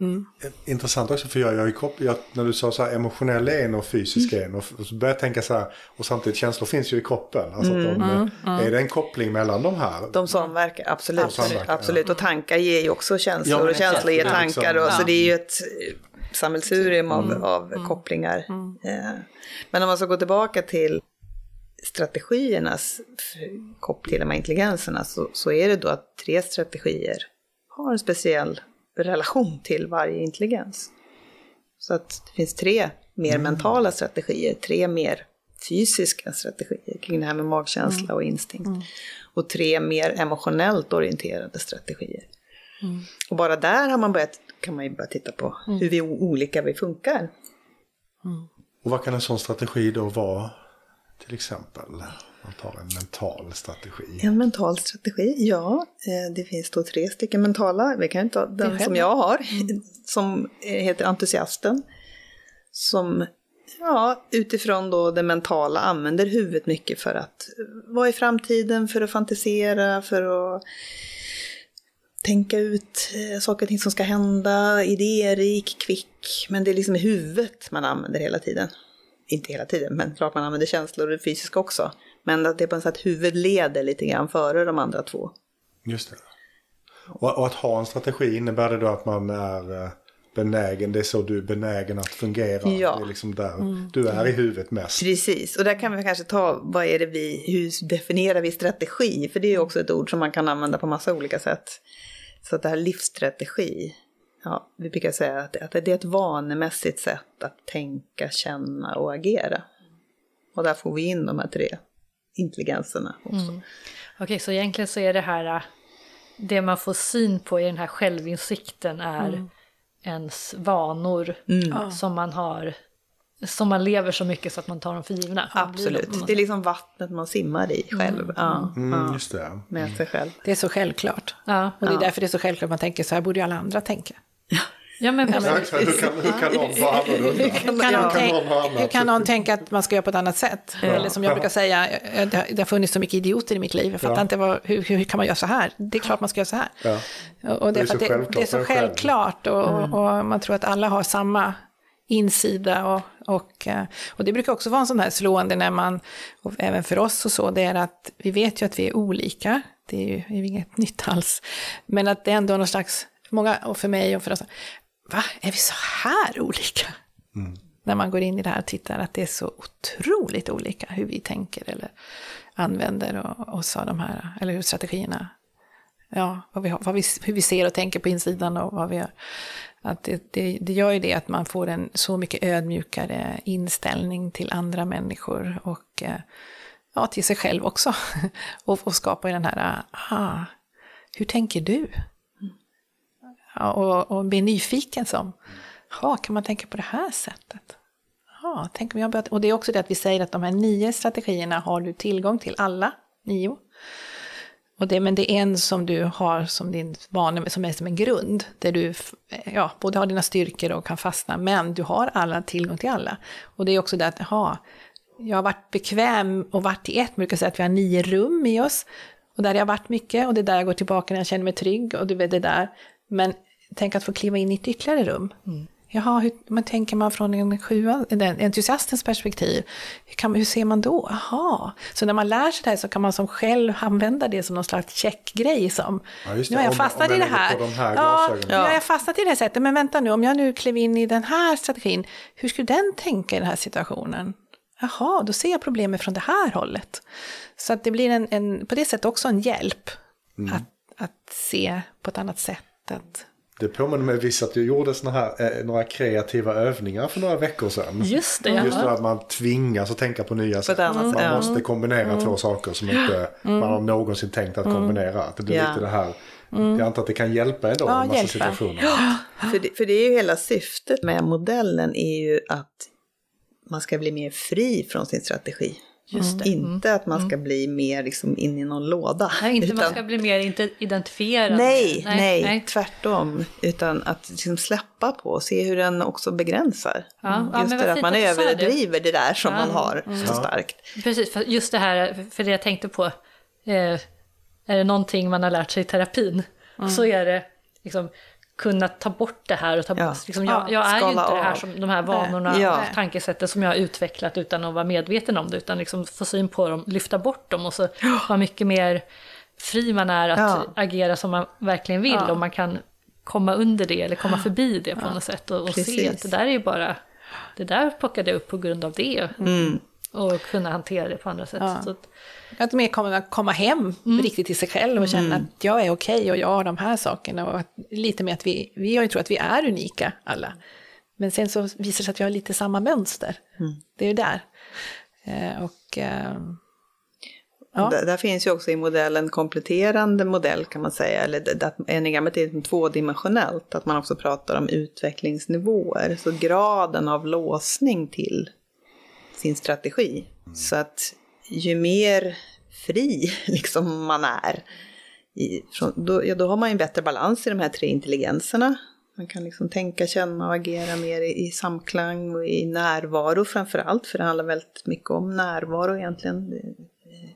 Mm. Intressant också för jag, jag, jag, när du sa så här emotionell är en och fysisk mm. en och, och så började jag tänka så här och samtidigt känslor finns ju i kroppen. Alltså mm. de, mm. Är det en koppling mellan de här? De samverkar, absolut. De samverkar, absolut. Ja. Och tankar ger ju också känslor ja, och känslor ger tankar. Och, ja. Så det är ju ett eh, sammelsurium av, mm. av mm. kopplingar. Eh, men om man ska gå tillbaka till strategiernas koppling till de här intelligenserna så, så är det då att tre strategier har en speciell relation till varje intelligens. Så att det finns tre mer mm. mentala strategier, tre mer fysiska strategier kring det här med magkänsla mm. och instinkt. Mm. Och tre mer emotionellt orienterade strategier. Mm. Och bara där har man börjat, kan man ju börja titta på mm. hur vi olika vi funkar. Mm. Och vad kan en sån strategi då vara till exempel? Man tar en mental strategi. En mental strategi, ja. Eh, det finns då tre stycken mentala. Vi kan ta den som jag har, mm. som heter entusiasten. Som ja, utifrån då det mentala använder huvudet mycket för att vara i framtiden, för att fantisera, för att tänka ut eh, saker och ting som ska hända, idérik, kvick. Men det är liksom huvudet man använder hela tiden. Inte hela tiden, men klart man använder känslor och det fysiska också. Men att det är på något sätt huvud leder lite grann före de andra två. Just det. Och, och, att ha en strategi innebär det då att man är eh, benägen, det är så du är benägen att fungera. Ja. Det är liksom där mm. du är i huvudet mest. Precis, och där kan vi kanske ta, vad är det vi, hur definierar vi strategi? För det är ju också ett ord som man kan använda på massa olika sätt. Så att det här livsstrategi, ja, vi brukar säga att, att det är ett vanemässigt sätt att tänka, känna och agera. Och där får vi in de här tre intelligenserna också. Mm. Okej, okay, så egentligen så är det här, det man får syn på i den här självinsikten är mm. ens vanor mm. som man har som man lever så mycket så att man tar dem för givna. Absolut, det är liksom vattnet man simmar i själv. Mm. Ja, mm, ja. Just det. Med sig själv. Det är så självklart. Ja. Och det är därför det är så självklart man tänker så här borde ju alla andra tänka. Ja, men Exakt, hur kan, hur kan någon vara annorlunda? Hur kan, någon, tänka, hur kan någon tänka att man ska göra på ett annat sätt? Ja. Eller som jag brukar säga, det har, det har funnits så mycket idioter i mitt liv. Jag fattar ja. inte vad, hur, hur kan man göra så här? Det är klart man ska göra så här. Ja. Och det, är, det, det, det är så självklart och, mm. och, man tror att alla har samma insida och, och, eh, och det brukar också vara en sån här slående när man, och även för oss och så, det är att vi vet ju att vi är olika, det är ju, är inget nytt alls, men att det är ändå någon slags, många och för mig och för oss, va, är vi så här olika? Mm. När man går in i det här och tittar, att det är så otroligt olika hur vi tänker eller använder oss av de här, eller hur strategierna, ja, vad vi har, vad vi, hur vi ser och tänker på insidan och vad vi gör. Att det, det, det gör ju det att man får en så mycket ödmjukare inställning till andra människor och eh, ja, till sig själv också. och, och skapar den här, ah, hur tänker du? Ja, och, och blir nyfiken som, ja, kan man tänka på det här sättet? Ja, tänk om jag börjat, och det är också det att vi säger att de här nio strategierna har du tillgång till, alla nio. Och det, men det är en som du har som din vana, som är som en grund, där du ja, både har dina styrkor och kan fastna, men du har alla tillgång till alla. Och det är också det att, aha, jag har varit bekväm och varit i ett, man brukar säga att vi har nio rum i oss, och där jag har varit mycket, och det är där jag går tillbaka när jag känner mig trygg, och du vet det där. Men tänk att få kliva in i ett ytterligare rum. Mm. Jaha, hur men tänker man från en sjua, den entusiastens perspektiv? Hur, kan, hur ser man då? Jaha. Så när man lär sig det här så kan man som själv använda det som någon slags checkgrej som, ja, nu har jag fastnat i det här. här ja, nu har jag fastnat i det här sättet, men vänta nu, om jag nu klev in i den här strategin, hur skulle den tänka i den här situationen? Jaha, då ser jag problemet från det här hållet. Så att det blir en, en på det sättet också en hjälp mm. att, att se på ett annat sätt. Att det påminner mig visst att jag gjorde såna här, eh, några kreativa övningar för några veckor sedan. Just det. Just det att man tvingas att tänka på nya sätt. Man måste kombinera mm. två saker som inte mm. man har någonsin tänkt att mm. kombinera. Att det blir ja. lite det här. Mm. Jag antar att det kan hjälpa ändå ja, i en massa hjälpa. situationer. Ja. För, det, för det är ju hela syftet med modellen är ju att man ska bli mer fri från sin strategi. Mm. Inte att man ska mm. bli mer liksom in i någon låda. Nej, inte utan... man ska bli mer identifierad. Nej, nej, nej, nej. tvärtom. Utan att liksom släppa på och se hur den också begränsar. Ja, just ja, det att man överdriver det. det där som ja. man har mm. så starkt. Precis, för just det här, för det jag tänkte på. Eh, är det någonting man har lärt sig i terapin mm. så är det liksom kunna ta bort det här och ta bort, ja. liksom, jag, jag, är ju inte det här som, de här vanorna, ja. tankesätten som jag har utvecklat utan att vara medveten om det, utan liksom få syn på dem, lyfta bort dem och så vara mycket mer fri man är att ja. agera som man verkligen vill och man kan komma under det eller komma förbi det på något sätt och, och se att det där är ju bara, det där plockade jag upp på grund av det. Mm. Och kunna hantera det på andra sätt. Så att, mer komma, komma hem mm. riktigt till sig själv och känna mm. att jag är okej okay och jag har de här sakerna. Och att, lite med att vi, vi har ju trott att vi är unika alla. Men sen så visar det sig att vi har lite samma mönster. Mm. Det är ju där. Eh, och, eh, Ja. Där, där finns ju också i modellen kompletterande modell kan man säga, eller det- att enigrammet är liksom tvådimensionellt, att man också pratar om utvecklingsnivåer, så graden av låsning till sin strategi. Så att ju mer fri liksom man är, i, från, då, ja, då har man ju en bättre balans i de här tre intelligenserna. Man kan liksom tänka, känna och agera mer i, i samklang och i närvaro framför allt, för det handlar väldigt mycket om närvaro egentligen. Eh,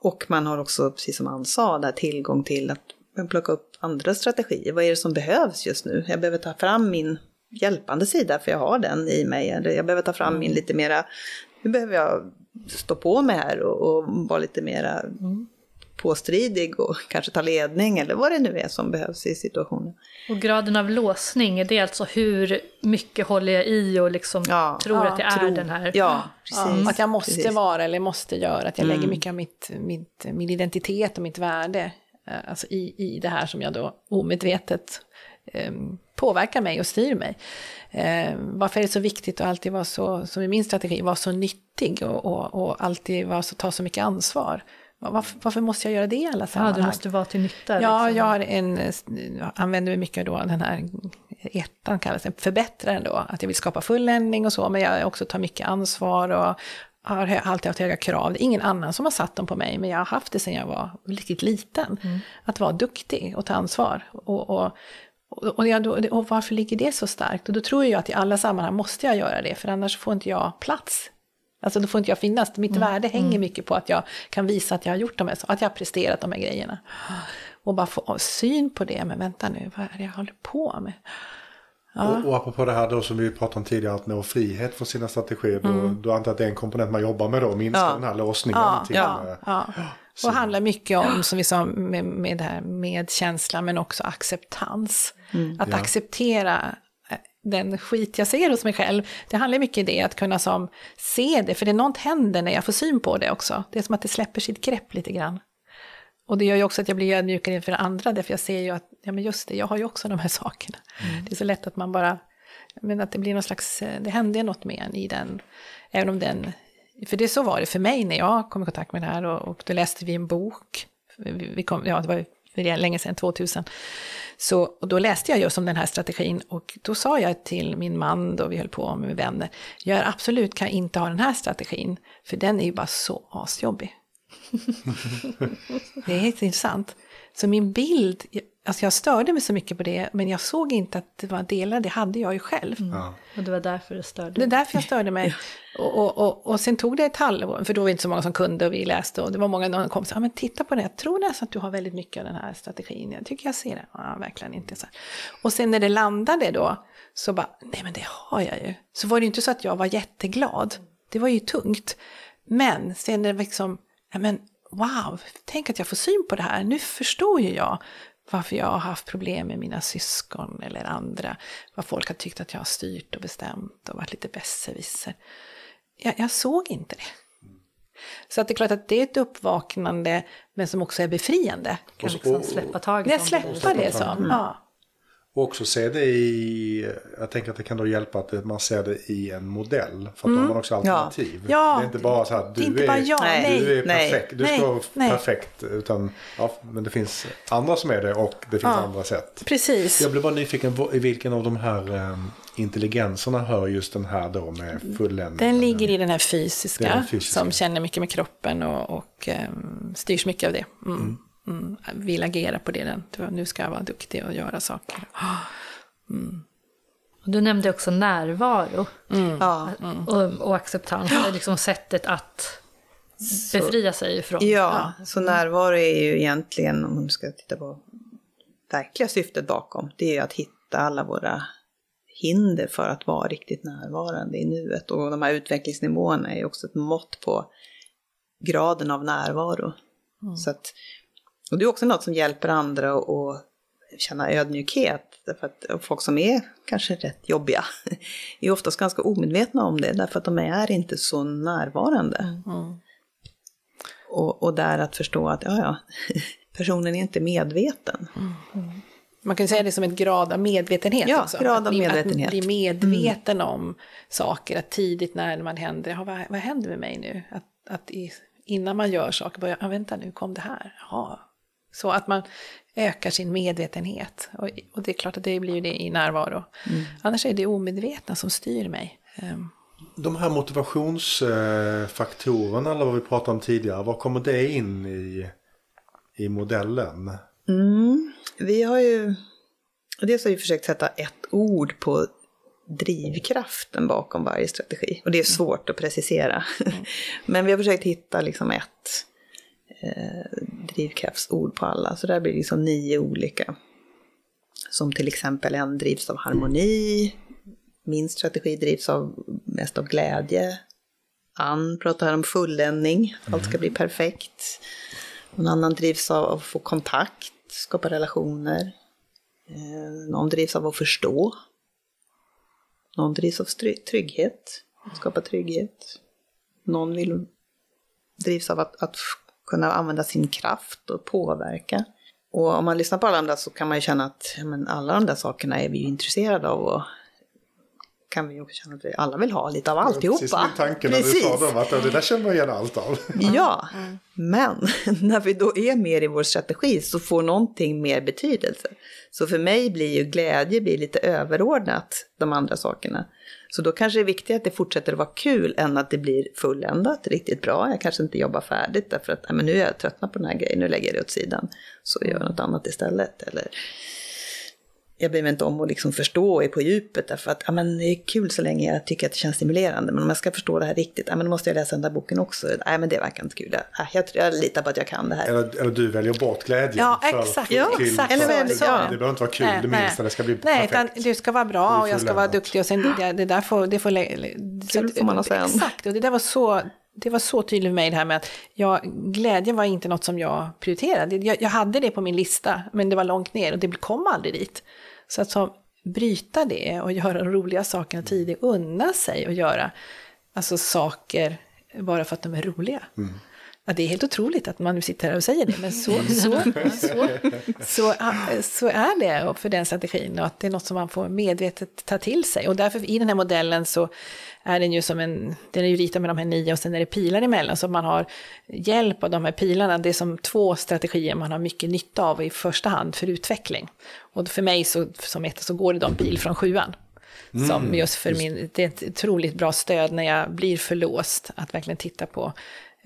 och man har också, precis som han sa, där tillgång till att plocka upp andra strategier. Vad är det som behövs just nu? Jag behöver ta fram min hjälpande sida, för jag har den i mig. Eller jag behöver ta fram min lite mera, nu behöver jag stå på mig här och, och vara lite mera påstridig och kanske ta ledning eller vad det nu är som behövs i situationen. Och graden av låsning, är det alltså hur mycket håller jag i och liksom Ja. tror Ja, att jag är tro. den här? Ja, Ja, precis. att jag måste precis. vara eller måste göra, att jag lägger Mm. mycket av mitt, mitt, min identitet och mitt värde eh, alltså i, i det här som jag då omedvetet eh, påverkar mig och styr mig. Eh, varför är det så viktigt att alltid vara så, som i min strategi, vara så nyttig och, och, och alltid vara så, ta så mycket ansvar? Varför, varför måste jag göra det i alla Ja, sammanhang? du måste vara till nytta. Ja, liksom. jag har en, jag använder mycket då den här ettan kallas det, förbättraren då, att jag vill skapa fulländning och så, men jag också tar mycket ansvar och har alltid haft höga krav. Det är ingen annan som har satt dem på mig, men jag har haft det sedan jag var riktigt liten. Att vara duktig och ta ansvar. Och, och, och, jag, och varför ligger det så starkt? Och då tror jag att i alla sammanhang måste jag göra det, för annars får inte jag plats. Alltså då får inte jag finnas. Mitt värde hänger mycket på att jag kan visa att jag har gjort de här, att jag har presterat de här grejerna. Och bara få syn på det, men vänta nu, vad är det jag håller på med? Och, och apropå det här då som vi pratade om tidigare, att nå frihet från sina strategier. Då, då antar jag att det är en komponent man jobbar med då, minska Ja. den här låsningen Ja, till... ja, eh, ja. Och handlar mycket om, som vi sa, med, med det här med känsla, men också acceptans. Att Ja. acceptera eh, den skit jag ser hos mig själv. Det handlar mycket om det, att kunna som se det, för det är något händer när jag får syn på det också. Det är som att det släpper sitt grepp lite grann. Och det gör ju också att jag blir ödmjukare inför andra, därför jag ser ju att, ja men just det, jag har ju också de här sakerna. Det är så lätt att man bara, men att det blir någon slags, eh, det hände något med en i den, även om den, för det så var det för mig när jag kom i kontakt med det här och, och då läste vi en bok, vi vi kom, ja det var för länge sedan, 2000. Så, och då läste jag just om den här strategin och då sa jag till min man då vi höll på med vänner, jag absolut kan inte ha den här strategin, för den är ju bara så asjobbig. Det är helt intressant. Så min bild, alltså jag störde mig så mycket på det, men jag såg inte att det var delar, det hade jag ju själv. Ja. Och det var därför det störde. Det är därför jag störde mig. Och, och, och, och sen tog det ett halvår, för då var det inte så många som kunde och vi läste och det var många någon kom och sa, "Ja, men titta på det, jag tror nästan att du har väldigt mycket av den här strategin, jag tycker jag ser det. Ja, verkligen inte så. Och sen när det landade då, så bara, nej men det har jag ju. Så var det ju inte så att jag var jätteglad, det var ju tungt. Men sen är det liksom, ja men wow, tänk att jag får syn på det här, nu förstår ju jag varför jag har haft problem med mina syskon eller andra. Vad folk har tyckt att jag har styrt och bestämt och varit lite besserwisser. Jag, jag såg inte det. Så att det är klart att det är ett uppvaknande, men som också är befriande. Kan liksom släppa taget Det om släppa det som. Ja. Och också se det i, jag tänker att det kan då hjälpa att man ser det i en modell. För att då har man också alternativ. Mm. Ja. Det är inte bara så här, Det du är är, bara jag, nej. du är nej, perfekt, du nej, ska vara nej. perfekt. Utan, ja, men det finns andra som är det och det finns andra sätt. Precis. Jag blev bara nyfiken i vilken av de här eh, intelligenserna hör just den här då med fulländning. Den ligger i den här fysiska, den fysiska. som känner mycket med kroppen och, och um, styrs mycket av det. Mm. Mm. Vill agera på det, nu ska jag vara duktig och göra saker. Och du nämnde också närvaro Ja. och, och acceptans, det är liksom sättet att befria sig ifrån. Ja, så närvaro är ju egentligen, om man ska titta på verkliga syftet bakom, det är ju att hitta alla våra hinder för att vara riktigt närvarande i nuet. Och de här utvecklingsnivåerna är ju också ett mått på graden av närvaro. Så att, och det är också något som hjälper andra att känna ödmjukhet. Därför att folk som är kanske rätt jobbiga är oftast ganska omedvetna om det, därför att de är inte så närvarande. Och, och där att förstå att, ja, ja, personen är inte medveten. Man kan säga det som ett grad av medvetenhet Ja, också. grad av medvetenhet. Att bli medveten om saker, att tidigt när man händer, ja, vad, vad händer med mig nu? Att, att i, innan man gör saker, börja, ah, vänta nu kom det här, Jaha. Så att man ökar sin medvetenhet. Och, och, det är klart att det blir det i närvaro. Mm. Annars är det omedvetna som styr mig. Um. De här motivationsfaktorerna, eller vad vi pratade om tidigare, vad kommer det in i, i modellen? Mm. Vi har ju, dels har vi försökt sätta ett ord på drivkraften bakom varje strategi. Och det är svårt att precisera. Mm. Men vi har försökt hitta liksom ett eh, drivkraftsord på alla. Så där blir det liksom nio olika. Som till exempel en drivs av harmoni. Min strategi drivs av, mest av glädje. Ann pratar här om fulländning, allt ska bli perfekt. Någon annan drivs av att få kontakt, skapa relationer. Eh, någon drivs av att förstå. Någon drivs av trygghet, skapa trygghet. Någon vill, drivs av att, att kunna använda sin kraft och påverka. Och om man lyssnar på alla andra så kan man ju känna att men alla de där sakerna är vi ju intresserade av och kan vi också känna att vi alla vill ha lite av alltihopa. Precis min tanke när Precis. du sa dem, att det där känner man igen allt av. Ja, mm. men när vi då är mer i vår strategi så får någonting mer betydelse. Så för mig blir ju glädje blir lite överordnat de andra sakerna. Så då kanske det är viktigare att det fortsätter att vara kul än att det blir fulländat riktigt bra. Jag kanske inte jobbar färdigt därför att men nu är jag tröttnat på den här grejen, nu lägger jag det åt sidan. Så gör jag något annat istället. Eller jag bryr mig inte om att liksom förstå på djupet därför att ja, men det är kul så länge jag tycker att det känns stimulerande. Men om jag ska förstå det här riktigt, ja, men då måste jag läsa den där boken också. Nej, men det verkar inte kul. Ja, jag, jag litar på att jag kan det här. Eller, eller du väljer bort glädjen. Ja, exakt. Ja, exakt. Eller väl, ja. Det behöver inte vara kul nej, det minsta, det ska bli nej, perfekt. Utan du ska vara bra och jag ska vara duktig och sen det, det där får... Det får, kul får man ha sen. Exakt, och det där var så det var så tydligt för mig det här med att jag, glädje var inte något som jag prioriterade. Jag, jag, hade det på min lista, men det var långt ner och det kom aldrig dit. Så att som bryta det och göra de roliga sakerna tidigt, unna sig att göra alltså, saker bara för att de är roliga. Mm. Ja, det är helt otroligt att man nu sitter här och säger det, men så, så, så, så, så är det för den strategin och att det är något som man får medvetet ta till sig. Och därför i den här modellen så är den ju som en, den är ju ritad med de här nio och sen är det pilar emellan, så man har hjälp av de här pilarna. Det är som två strategier man har mycket nytta av i första hand för utveckling. Och för mig så, som ett så går det då en pil från sjuan. Mm, som just för min, det är ett otroligt bra stöd när jag blir förlåst, att verkligen titta på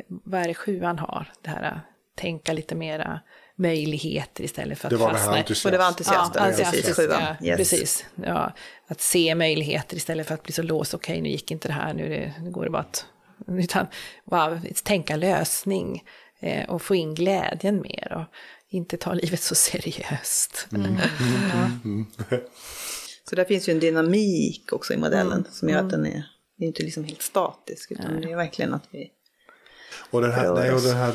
vad är det sjuan har, det här tänka lite mera möjligheter istället för att det var fastna. Det och det var entusiaster, ja, precis, ja, yes. precis. Ja, att se möjligheter istället för att bli så låst, okej okay, nu gick inte det här, nu, det, nu går det bara att... Utan wow, tänka lösning eh, och få in glädjen mer och inte ta livet så seriöst. Mm. Mm. Mm. så där finns ju en dynamik också i modellen mm. som gör att den är, det är inte liksom helt statisk utan det är verkligen att vi och, den här, nej, och den här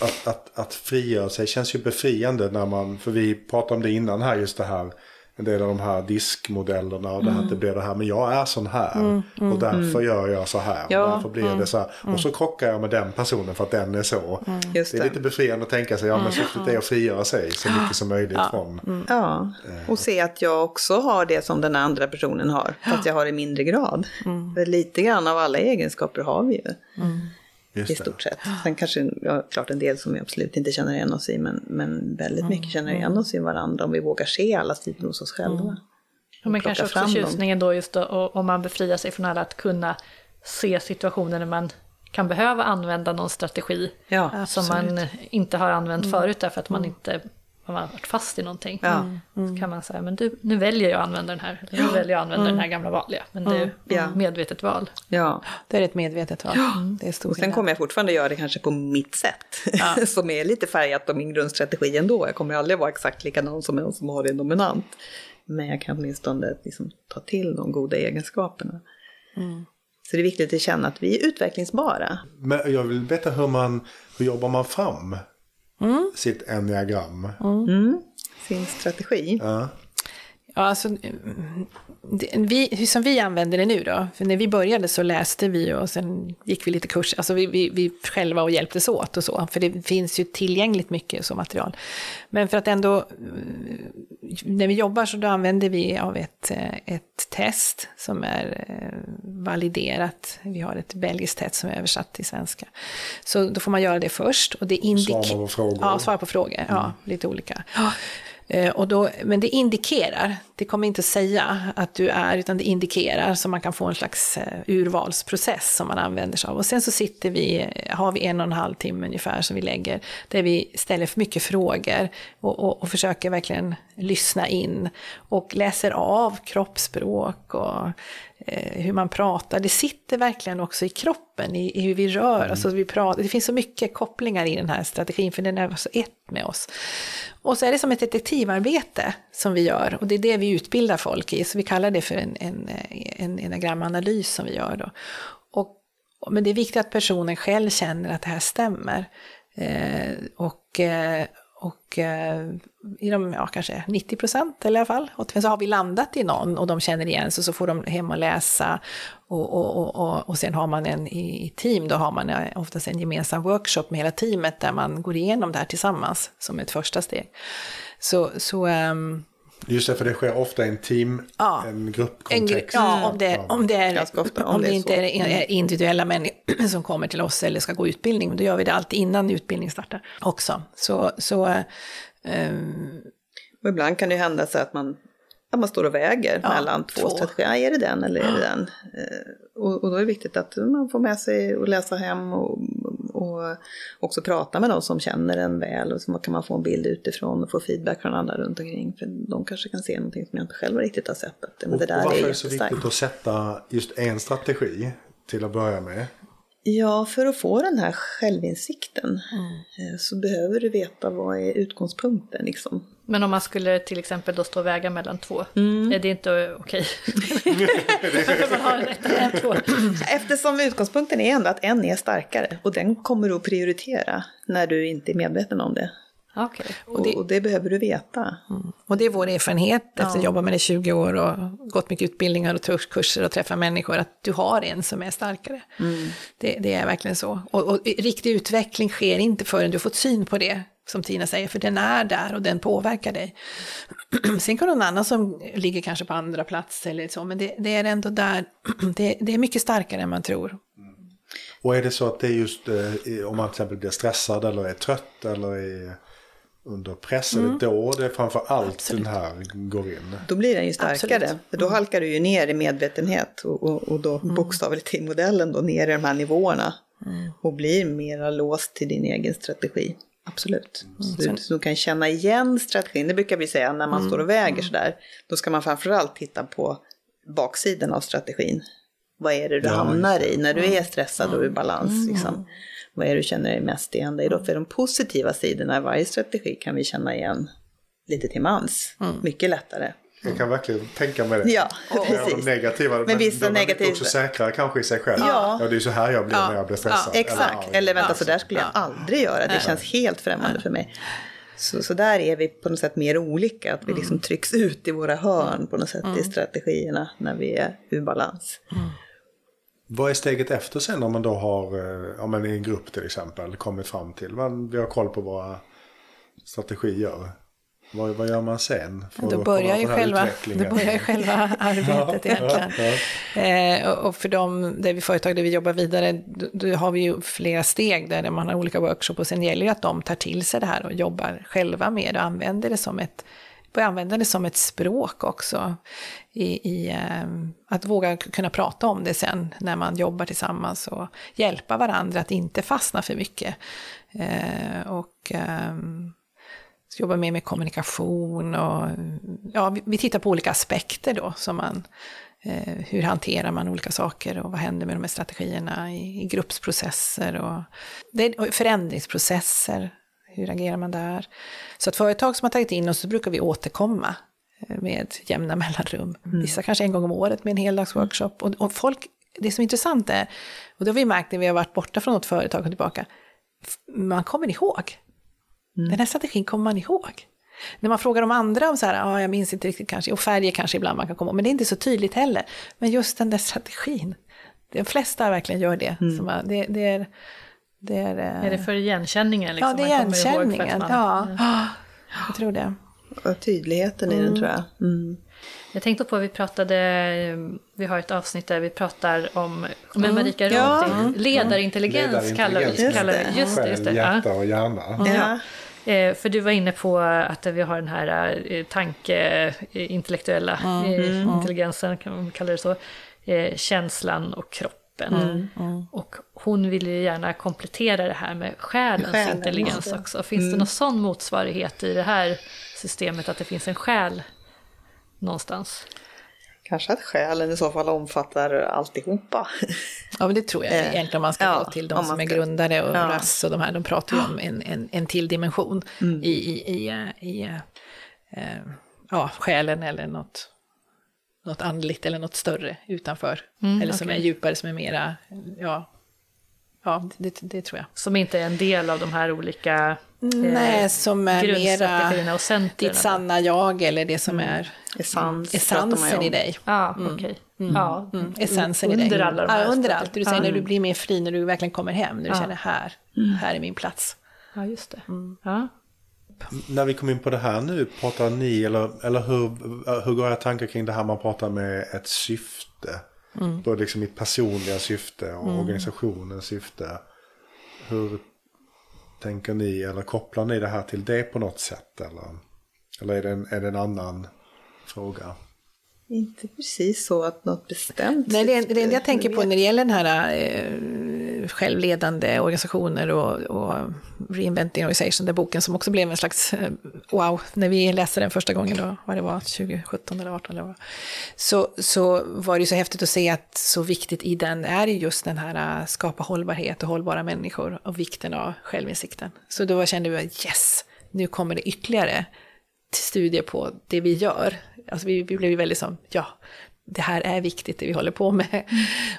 att, att, att frigöra sig känns ju befriande när man, för vi pratade om det innan här, just det här, en del av de här diskmodellerna och det här, mm. det blir det här, men jag är sån här mm, mm, och därför mm. gör jag så här. Ja, och därför blir mm, det så här. Och mm. så krockar jag med den personen för att den är så. Det. det. är lite befriande att tänka sig, ja men syftet är att frigöra sig så mycket som möjligt ja. från. Ja, eh. och se att jag också har det som den andra personen har, fast jag har i mindre grad. För lite grann av alla egenskaper har vi ju. Just I stort sett. Sen kanske, ja, klart en del som vi absolut inte känner igen oss i, men, men väldigt mm. mycket känner igen oss i varandra om vi vågar se alla sidor hos oss själva. Mm. Ja, men kanske också tjusningen då just då, om man befriar sig från alla att kunna se situationer när man kan behöva använda någon strategi ja, som man inte har använt mm. förut därför att man mm. inte man har varit fast i någonting. Ja. Mm. Så kan man säga, men du, nu väljer jag att använda den här, eller nu väljer jag att använda mm. den här gamla vanliga. Men det är ja. medvetet val. Ja. Det är ett medvetet val. Ja. Mm. Det är stor och sen kommer jag fortfarande göra det kanske på mitt sätt. Ja. som är lite färgat av min grundstrategi ändå. Jag kommer aldrig vara exakt likadan som en som har det dominant. Men jag kan åtminstone liksom ta till de goda egenskaperna. Mm. Så det är viktigt att känna att vi är utvecklingsbara. Men jag vill veta hur man, hur jobbar man fram mm. sitt enneagram. Mm. Mm. Sin strategi. Ja. Ja, alltså, mm, det, vi, som vi använder det nu då, för när vi började så läste vi och sen gick vi lite kurs, alltså vi, vi, vi själva och hjälptes åt och så, för det finns ju tillgängligt mycket som material. Men för att ändå, mm, när vi jobbar så då använder vi av ett, eh, ett test som är eh, validerat. Vi har ett belgiskt test som är översatt till svenska. Så då får man göra det först. Och det indikerar... Svara på frågor. Ja, svara på frågor. Ja, Mm. lite olika. Eh, och då, men det indikerar, det kommer inte säga att du är, utan det indikerar så man kan få en slags eh, urvalsprocess som man använder sig av. Och sen så sitter vi, eh, har vi en och en halv timme ungefär som vi lägger, där vi ställer för mycket frågor och, och, och försöker verkligen lyssna in och läser av kroppsspråk och hur man pratar. Det sitter verkligen också i kroppen, i, i hur vi rör alltså vi pratar. Det finns så mycket kopplingar i den här strategin, för den är så ett med oss. Och så är det som ett detektivarbete som vi gör, och det är det vi utbildar folk i, så vi kallar det för en, en, en enagrammanalys som vi gör då. Och, men det är viktigt att personen själv känner att det här stämmer. Eh, och, eh, och eh, i de, ja kanske 90 procent eller i alla fall. Och så har vi landat i någon och de känner igen sig så får de hem och läsa. Och, och, och, och, och sen har man en i, i team, då har man eh, oftast en gemensam workshop med hela teamet där man går igenom det här tillsammans som ett första steg. Så, så ehm, Just det, för det sker ofta i en team, Ja. en en, gru- gruppkontext. ja, om det, om det är, ofta, om om det det inte är, är individuella människor som kommer till oss eller ska gå utbildning, då gör vi det alltid innan utbildning startar också. Så, så ehm, Och ibland kan det ju hända så att man, att man står och väger Ja, mellan två, två. strategier. Är det den eller är det den? Eh, Och, och då är det viktigt att man får med sig och läsa hem och, och också prata med de som känner en väl och så kan man få en bild utifrån och få feedback från andra runt omkring. För de kanske kan se någonting som jag inte själv riktigt har sett. Att, men Och, det och där varför är är det så viktigt att sätta just en strategi till att börja med? Ja, för att få den här självinsikten Mm. eh, så behöver du veta vad är utgångspunkten liksom. Men om man skulle till exempel då stå och väga mellan två, Mm. är det inte okej? Eftersom utgångspunkten är ändå att en är starkare och den kommer du att prioritera när du inte är medveten om det. Okej. Och det, och det behöver du veta. Och det är vår erfarenhet efter att Ja. ha jobbat med det i 20 år och gått mycket utbildningar och kurser och träffat människor, att du har en som är starkare. Det, det är verkligen så. Och, och riktig utveckling sker inte förrän du fått syn på det, som Tina säger, för den är där och den påverkar dig. Sen kan någon annan som ligger kanske på andra plats eller så, men det, det är ändå där, det, det är mycket starkare än man tror. Och är det så att det är just eh, om man till exempel blir stressad eller är trött eller är under press, är det då det framför allt den här går in? Då blir den ju starkare. Absolut. För då halkar du ju ner i medvetenhet och, och, och då bokstavligt i modellen då ner i de här nivåerna. Och blir mer låst till din egen strategi. Absolut. Du, så du kan känna igen strategin. Det brukar vi säga när man står och väger sådär. Då ska man framförallt titta på baksidan av strategin. Vad är det du Ja, hamnar i när du är stressad och i balans? Liksom. Vad är det du känner dig mest igen dig i då? För de positiva sidorna i varje strategi kan vi känna igen lite till mans. Mycket lättare. Jag kan verkligen tänka mig det. Ja, Ja, de precis. negativa, men, vissa de är mycket negativa- också säkrare kanske i sig själv. Ja. ja det är så här jag blir Ja. när jag blir stressad. Ja, Exakt, ja, eller vänta så där skulle jag aldrig göra, det känns helt främmande för mig. Så, så där är vi på något sätt mer olika, att vi liksom trycks ut i våra hörn på något sätt i strategierna när vi är ur balans. Vad är steget efter sen om man då har, eh, ja men i en grupp till exempel, kommit fram till, man, vi har koll på våra strategier. Vad, vad gör man sen? För Då börjar, ju själva, då börjar ju själva arbetet egentligen. Ja, Eh, och- och för de där vi företag där vi jobbar vidare, då, då har vi ju flera steg där man har olika workshop och sen gäller det att de tar till sig det här och jobbar själva med det och använder det som ett, börjar använda det som ett språk också. I, i eh, att våga kunna prata om det sen när man jobbar tillsammans och hjälpa varandra att inte fastna för mycket. Eh, och ehm, jobbar mer med kommunikation och ja, vi, vi tittar på olika aspekter då som man eh, hur hanterar man olika saker och vad händer med de här strategierna i, gruppsprocesser och, och förändringsprocesser. Hur agerar man där? Så att företag som har tagit in oss så brukar vi återkomma eh, med jämna mellanrum. Vissa kanske en gång om året med en heldagsworkshop. Och, och folk, det som är intressant är, och det har vi märkt när vi har varit borta från något företag och tillbaka, man kommer ihåg. Den här strategin kommer man ihåg. När man frågar de andra om så här, ah, jag minns inte riktigt kanske, och färger kanske ibland man kan komma ihåg, men det är inte så tydligt heller. Men just den där strategin, de flesta verkligen gör det. Mm. Som, det, det, är, det är, är det för igenkänningen? Liksom? Ja, det är igenkänningen. Man... Ja, jag tror det. Och tydligheten i den tror jag. Mm. Jag tänkte på, vi pratade, vi har ett avsnitt där vi pratar om, med Marika Ronti, ja. ledarintelligens, ledarintelligens kallar vi kallar det. Just det, just det. Hjärta och hjärna. Ja. Eh, för du var inne på att vi har den här eh, tankeintellektuella mm. Eh, mm. intelligensen, kan man kalla det så, känslan och kroppen. Mm. Mm. Och hon vill ju gärna komplettera det här med själens Själen, intelligens också. Finns det mm. någon sån motsvarighet i det här systemet, att det finns en själ någonstans? Kanske att själen i så fall omfattar alltihopa. Ja, men det tror jag egentligen om man ska ja, gå till de som är grundare och ja. RAS och de här. De pratar ju om en, en, en till dimension mm. i, i, i, i äh, ja, själen eller något, något andligt eller något större utanför. Mm, eller som okay. är djupare, som är mera, ja, ja det, det, tror jag. Som inte är en del av de här olika Nej, eh, som är mera och ditt sanna jag eller det som mm. är Essens, essensen i dig. Ja, mm. Okay. Mm. Ja. Mm. Essensen under i dig. Alla de här ja, under allt. Du säger när du blir mer fri, när du verkligen kommer hem, när du ja. känner här, mm. här är min plats. Ja, just det. Mm. Ja. När vi kom in på det här nu, pratar ni, eller, eller hur, hur går era tankar kring det här man pratar med ett syfte? Mm. Både liksom mitt personliga syfte och mm. organisationens syfte. Hur tänker ni, eller kopplar ni det här till det på något sätt? Eller, eller är, det en, är det en annan fråga? Inte precis så att något bestämt. Nej, det, det enda jag tänker på när det gäller den här eh, självledande organisationer och, och Reinventing Organization, den boken som också blev en slags eh, wow, när vi läste den första gången då, vad det var, 2017 eller 2018 eller vad så, så var det så häftigt att se att så viktigt i den är just den här uh, skapa hållbarhet och hållbara människor och vikten av självinsikten. Så då kände vi yes, nu kommer det ytterligare studier på det vi gör. Alltså vi, vi blev ju väldigt som, ja, det här är viktigt det vi håller på med.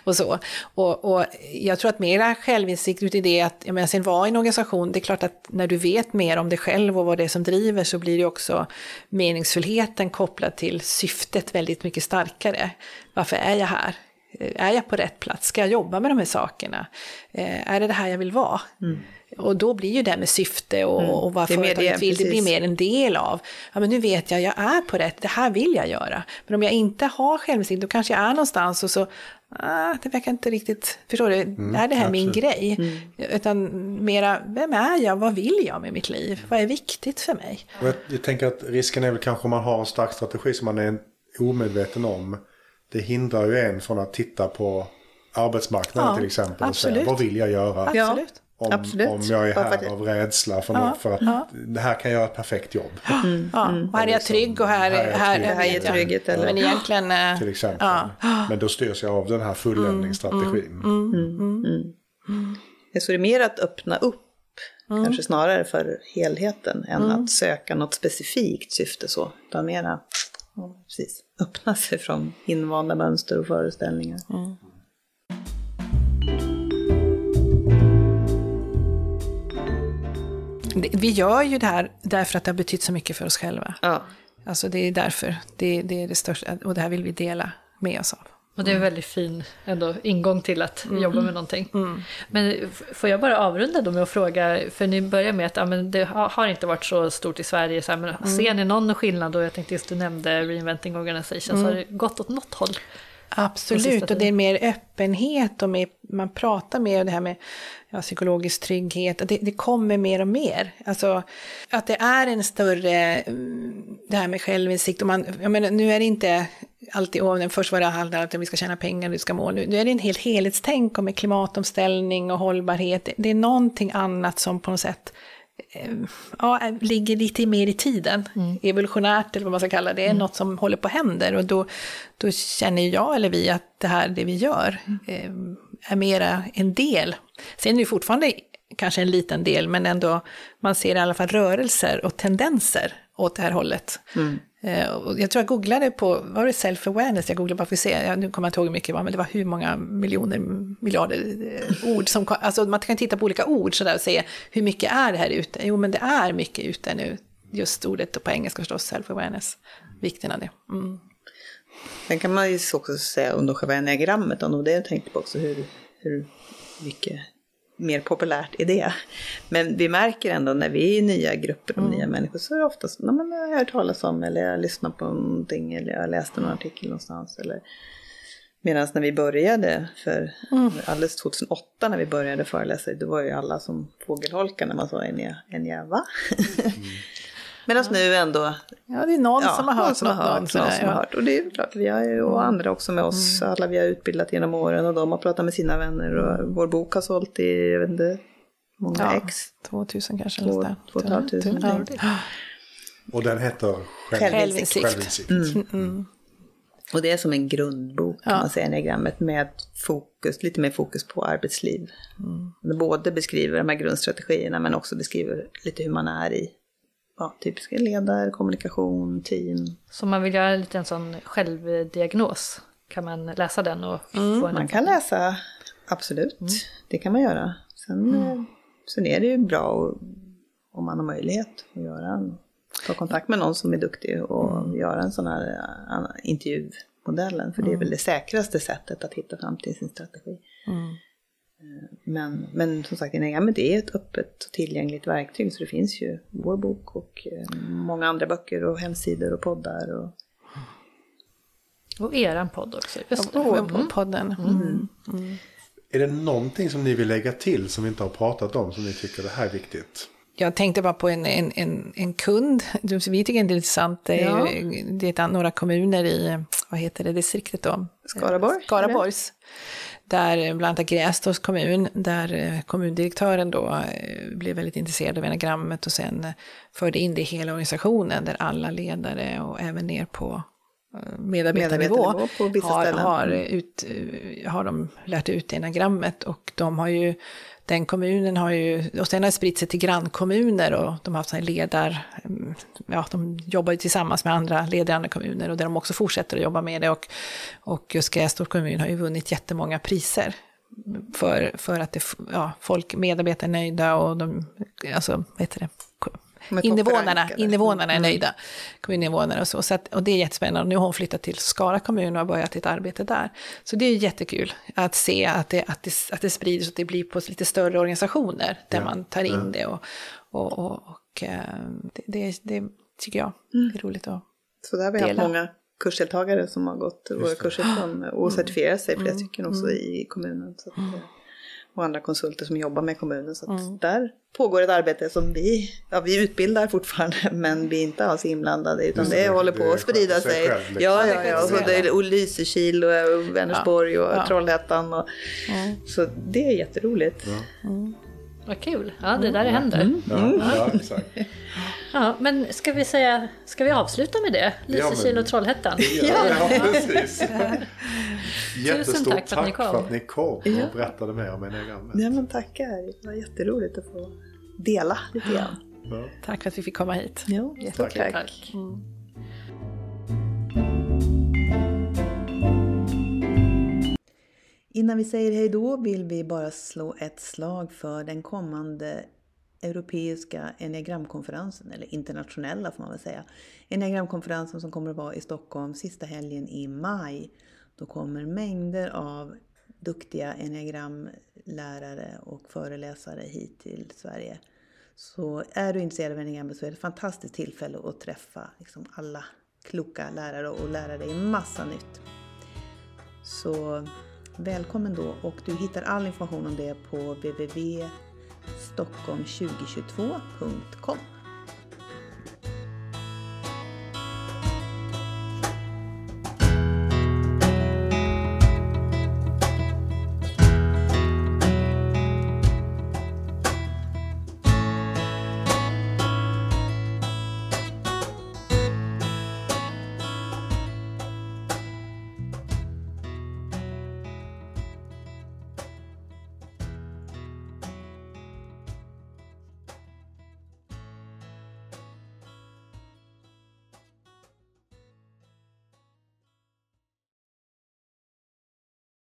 och så. Och, och jag tror att mera självinsikt ut i det att, jag menar, sen vara i en organisation, det är klart att när du vet mer om dig själv och vad det är som driver så blir det också meningsfullheten kopplad till syftet väldigt mycket starkare. Varför är jag här? Är jag på rätt plats? Ska jag jobba med de här sakerna? Eh, är det det här jag vill vara? Mm. Och då blir ju det med syfte och, mm. och vad företaget vill, det blir mer en del av, ja men nu vet jag, jag är på rätt, det här vill jag göra. Men om jag inte har självinsikt, då kanske jag är någonstans och så, ah, det verkar inte riktigt, förstår du, mm, är det här absolut. min grej? Mm. Utan mera, vem är jag, vad vill jag med mitt liv, vad är viktigt för mig? Jag, jag tänker att risken är väl kanske om man har en stark strategi som man är omedveten om, det hindrar ju en från att titta på arbetsmarknaden ja, till exempel och säga vad vill jag göra? Absolut. Om, Absolut. om jag är här av rädsla för, ja, för att ja. det här kan göra ett perfekt jobb. Mm, ja, mm. här är jag trygg och här, här, här, här är jag trygghet. Eller? Men egentligen... Eh, Till exempel. Men då styrs jag av den här fulländningsstrategin. Mm, mm, mm, Så det är mer att öppna upp, kanske snarare för helheten, än att söka något specifikt syfte så. Utan mera precis, öppna sig från invanda mönster och föreställningar. Vi gör ju det här därför att det har betytt så mycket för oss själva. Ja. Alltså det är därför. Det, det är det största. Och det här vill vi dela med oss av. Och det är en väldigt fin ändå, ingång till att mm. jobba med någonting. Mm. Men får jag bara avrunda då med att fråga, för ni börjar med att ja, men det har inte varit så stort i Sverige, så här, men mm. ser ni någon skillnad? Och jag tänkte just du nämnde Reinventing Organization, så har mm. det gått åt något håll? Absolut, och det är mer öppenhet och mer, man pratar mer om det här med ja, psykologisk trygghet. Det, det kommer mer och mer. Alltså att det är en större, mm, det här med självinsikt. Och man, jag menar, nu är det inte alltid, oh, först var det handlar om att vi ska tjäna pengar, vi ska mål. Nu, nu är det en helt helhetstänk om klimatomställning och hållbarhet. Det, det är någonting annat som på något sätt ja, ligger lite mer i tiden. Mm. Evolutionärt eller vad man ska kalla det. Är mm. något som håller på att hända. Och då, då känner jag eller vi att det här, det vi gör, mm. eh, är mera en del. Sen är det fortfarande kanske en liten del, men ändå, man ser i alla fall rörelser och tendenser åt det här hållet. Mm. Eh, jag tror jag googlade på, var det self-awareness? Jag googlade bara för att se, nu kommer jag inte ihåg hur mycket det var, men det var hur många miljoner, miljarder eh, ord som Alltså man kan titta på olika ord sådär och se hur mycket är det här ute? Jo, men det är mycket ute nu. just ordet på engelska förstås, self-awareness, vikten av det. Mm. Sen kan man ju också säga under själva enneagrammet, om det jag tänkte på också, hur, hur mycket mer populärt är det. Men vi märker ändå när vi är i nya grupper och mm. nya människor så är det oftast, när man har hört talas om eller jag lyssnar på någonting eller jag läste någon artikel någonstans eller Medan när vi började, för mm. alldeles 2008 när vi började föreläsa, då var ju alla som fågelholkar när man sa Enya, Enya va? Mm. Medan ja. nu ändå... Ja, det är någon ja, som har hört som. Har hört, någon, sådär, som har hört. Och det är klart, vi har ju, och mm. andra också med oss, mm. alla vi har utbildat genom åren och de har pratat med sina vänner och vår bok har sålt i, jag vet inte, många ja, ex. 2000 kanske. Två, två och ett tusen. Och den heter Självinsikt. Självinsikt. Mm. Mm. Och det är som en grundbok kan ja. man säga, enneagrammet med fokus, lite mer fokus på arbetsliv. Mm. Både beskriver de här grundstrategierna men också beskriver lite hur man är i ja, typiska ledare, kommunikation, team. Så om man vill göra en sån självdiagnos, kan man läsa den och mm, få en Man kan läsa, absolut, mm. det kan man göra. Sen, mm. Eh, sen är det ju bra om man har möjlighet att göra en, ta kontakt med någon som är duktig och mm. göra en sån här uh, intervjumodellen. För det är mm. väl det säkraste sättet att hitta fram till sin strategi. Mm. Eh, men, men som sagt, enneagrammet är ett öppet och tillgängligt verktyg så det finns ju vår bok och eh, många andra böcker och hemsidor och poddar. Och, och eran podd också. Just och, och, och podden. Mm. Mm. Mm. Är det någonting som ni vill lägga till som vi inte har pratat om som ni tycker det här är viktigt? Jag tänkte bara på en, en, en, en kund, vi tycker det är intressant, det är, ja. det är några kommuner i, vad heter det distriktet då? Skaraborg. Skaraborgs där bland annat Grästorps kommun, där eh, kommundirektören då eh, blev väldigt intresserad av enagrammet och sen eh, förde in det i hela organisationen där alla ledare och även ner på medarbetarnivå, medarbetarnivå har, har, ut, har de lärt ut enagrammet. Och de har ju den kommunen har ju, och sen har det spritt sig till grannkommuner och de har haft sådana ledar, mm, ja de jobbar ju tillsammans med andra ledare i andra kommuner och där de också fortsätter att jobba med det och, och just Grästorps kommun har ju vunnit jättemånga priser för, för att det, ja, folk, medarbetare är nöjda och de, alltså, vad heter det, invånarna, invånarna är mm. nöjda, kommuninvånare och så. så att, och det är jättespännande. Och nu har hon flyttat till Skara kommun och har börjat ett arbete där. Så det är jättekul att se att det, att det, att det sprider så att det blir på lite större organisationer där ja. man tar in ja. det. Och, och, och, och eh, det, det, det, tycker jag mm. är roligt att Så där har vi haft många kursdeltagare som har gått våra kurser från och certifierat sig flera mm. stycken också mm. i kommunen. Så att, mm och andra konsulter som jobbar med kommunen. Så mm. där pågår ett arbete som vi, ja vi utbildar fortfarande men vi är inte alls inblandade utan det, det håller på att sprida sig. Själv, liksom. Ja, ja, ja, och så det är Lysekil och Vänersborg och ja. Trollhättan. Och, mm. Så det är jätteroligt. Ja. Mm. Vad kul, ja det där mm. händer. Mm. Ja, ja, ja, men ska vi säga, ska vi avsluta med det? Lysekil och Trollhättan? Ja, ja. precis. Jättestort tack, för att ni kom, för att ni kom och ja. berättade mer om enneagrammet. Ja, men tackar. Det var jätteroligt att få dela lite grann. Ja. Tack för att vi fick komma hit. Jo, stort tack. tack. Mm. Innan vi säger hej då vill vi bara slå ett slag för den kommande Europeiska enneagramkonferensen, eller internationella får man väl säga. Enneagramkonferensen som kommer att vara i Stockholm sista helgen i maj. Då kommer mängder av duktiga enneagramlärare och föreläsare hit till Sverige. Så är du intresserad av enneagrammet så är det ett fantastiskt tillfälle att träffa liksom alla kloka lärare och lära dig massa nytt. Så välkommen då och du hittar all information om det på www stockholm2022.com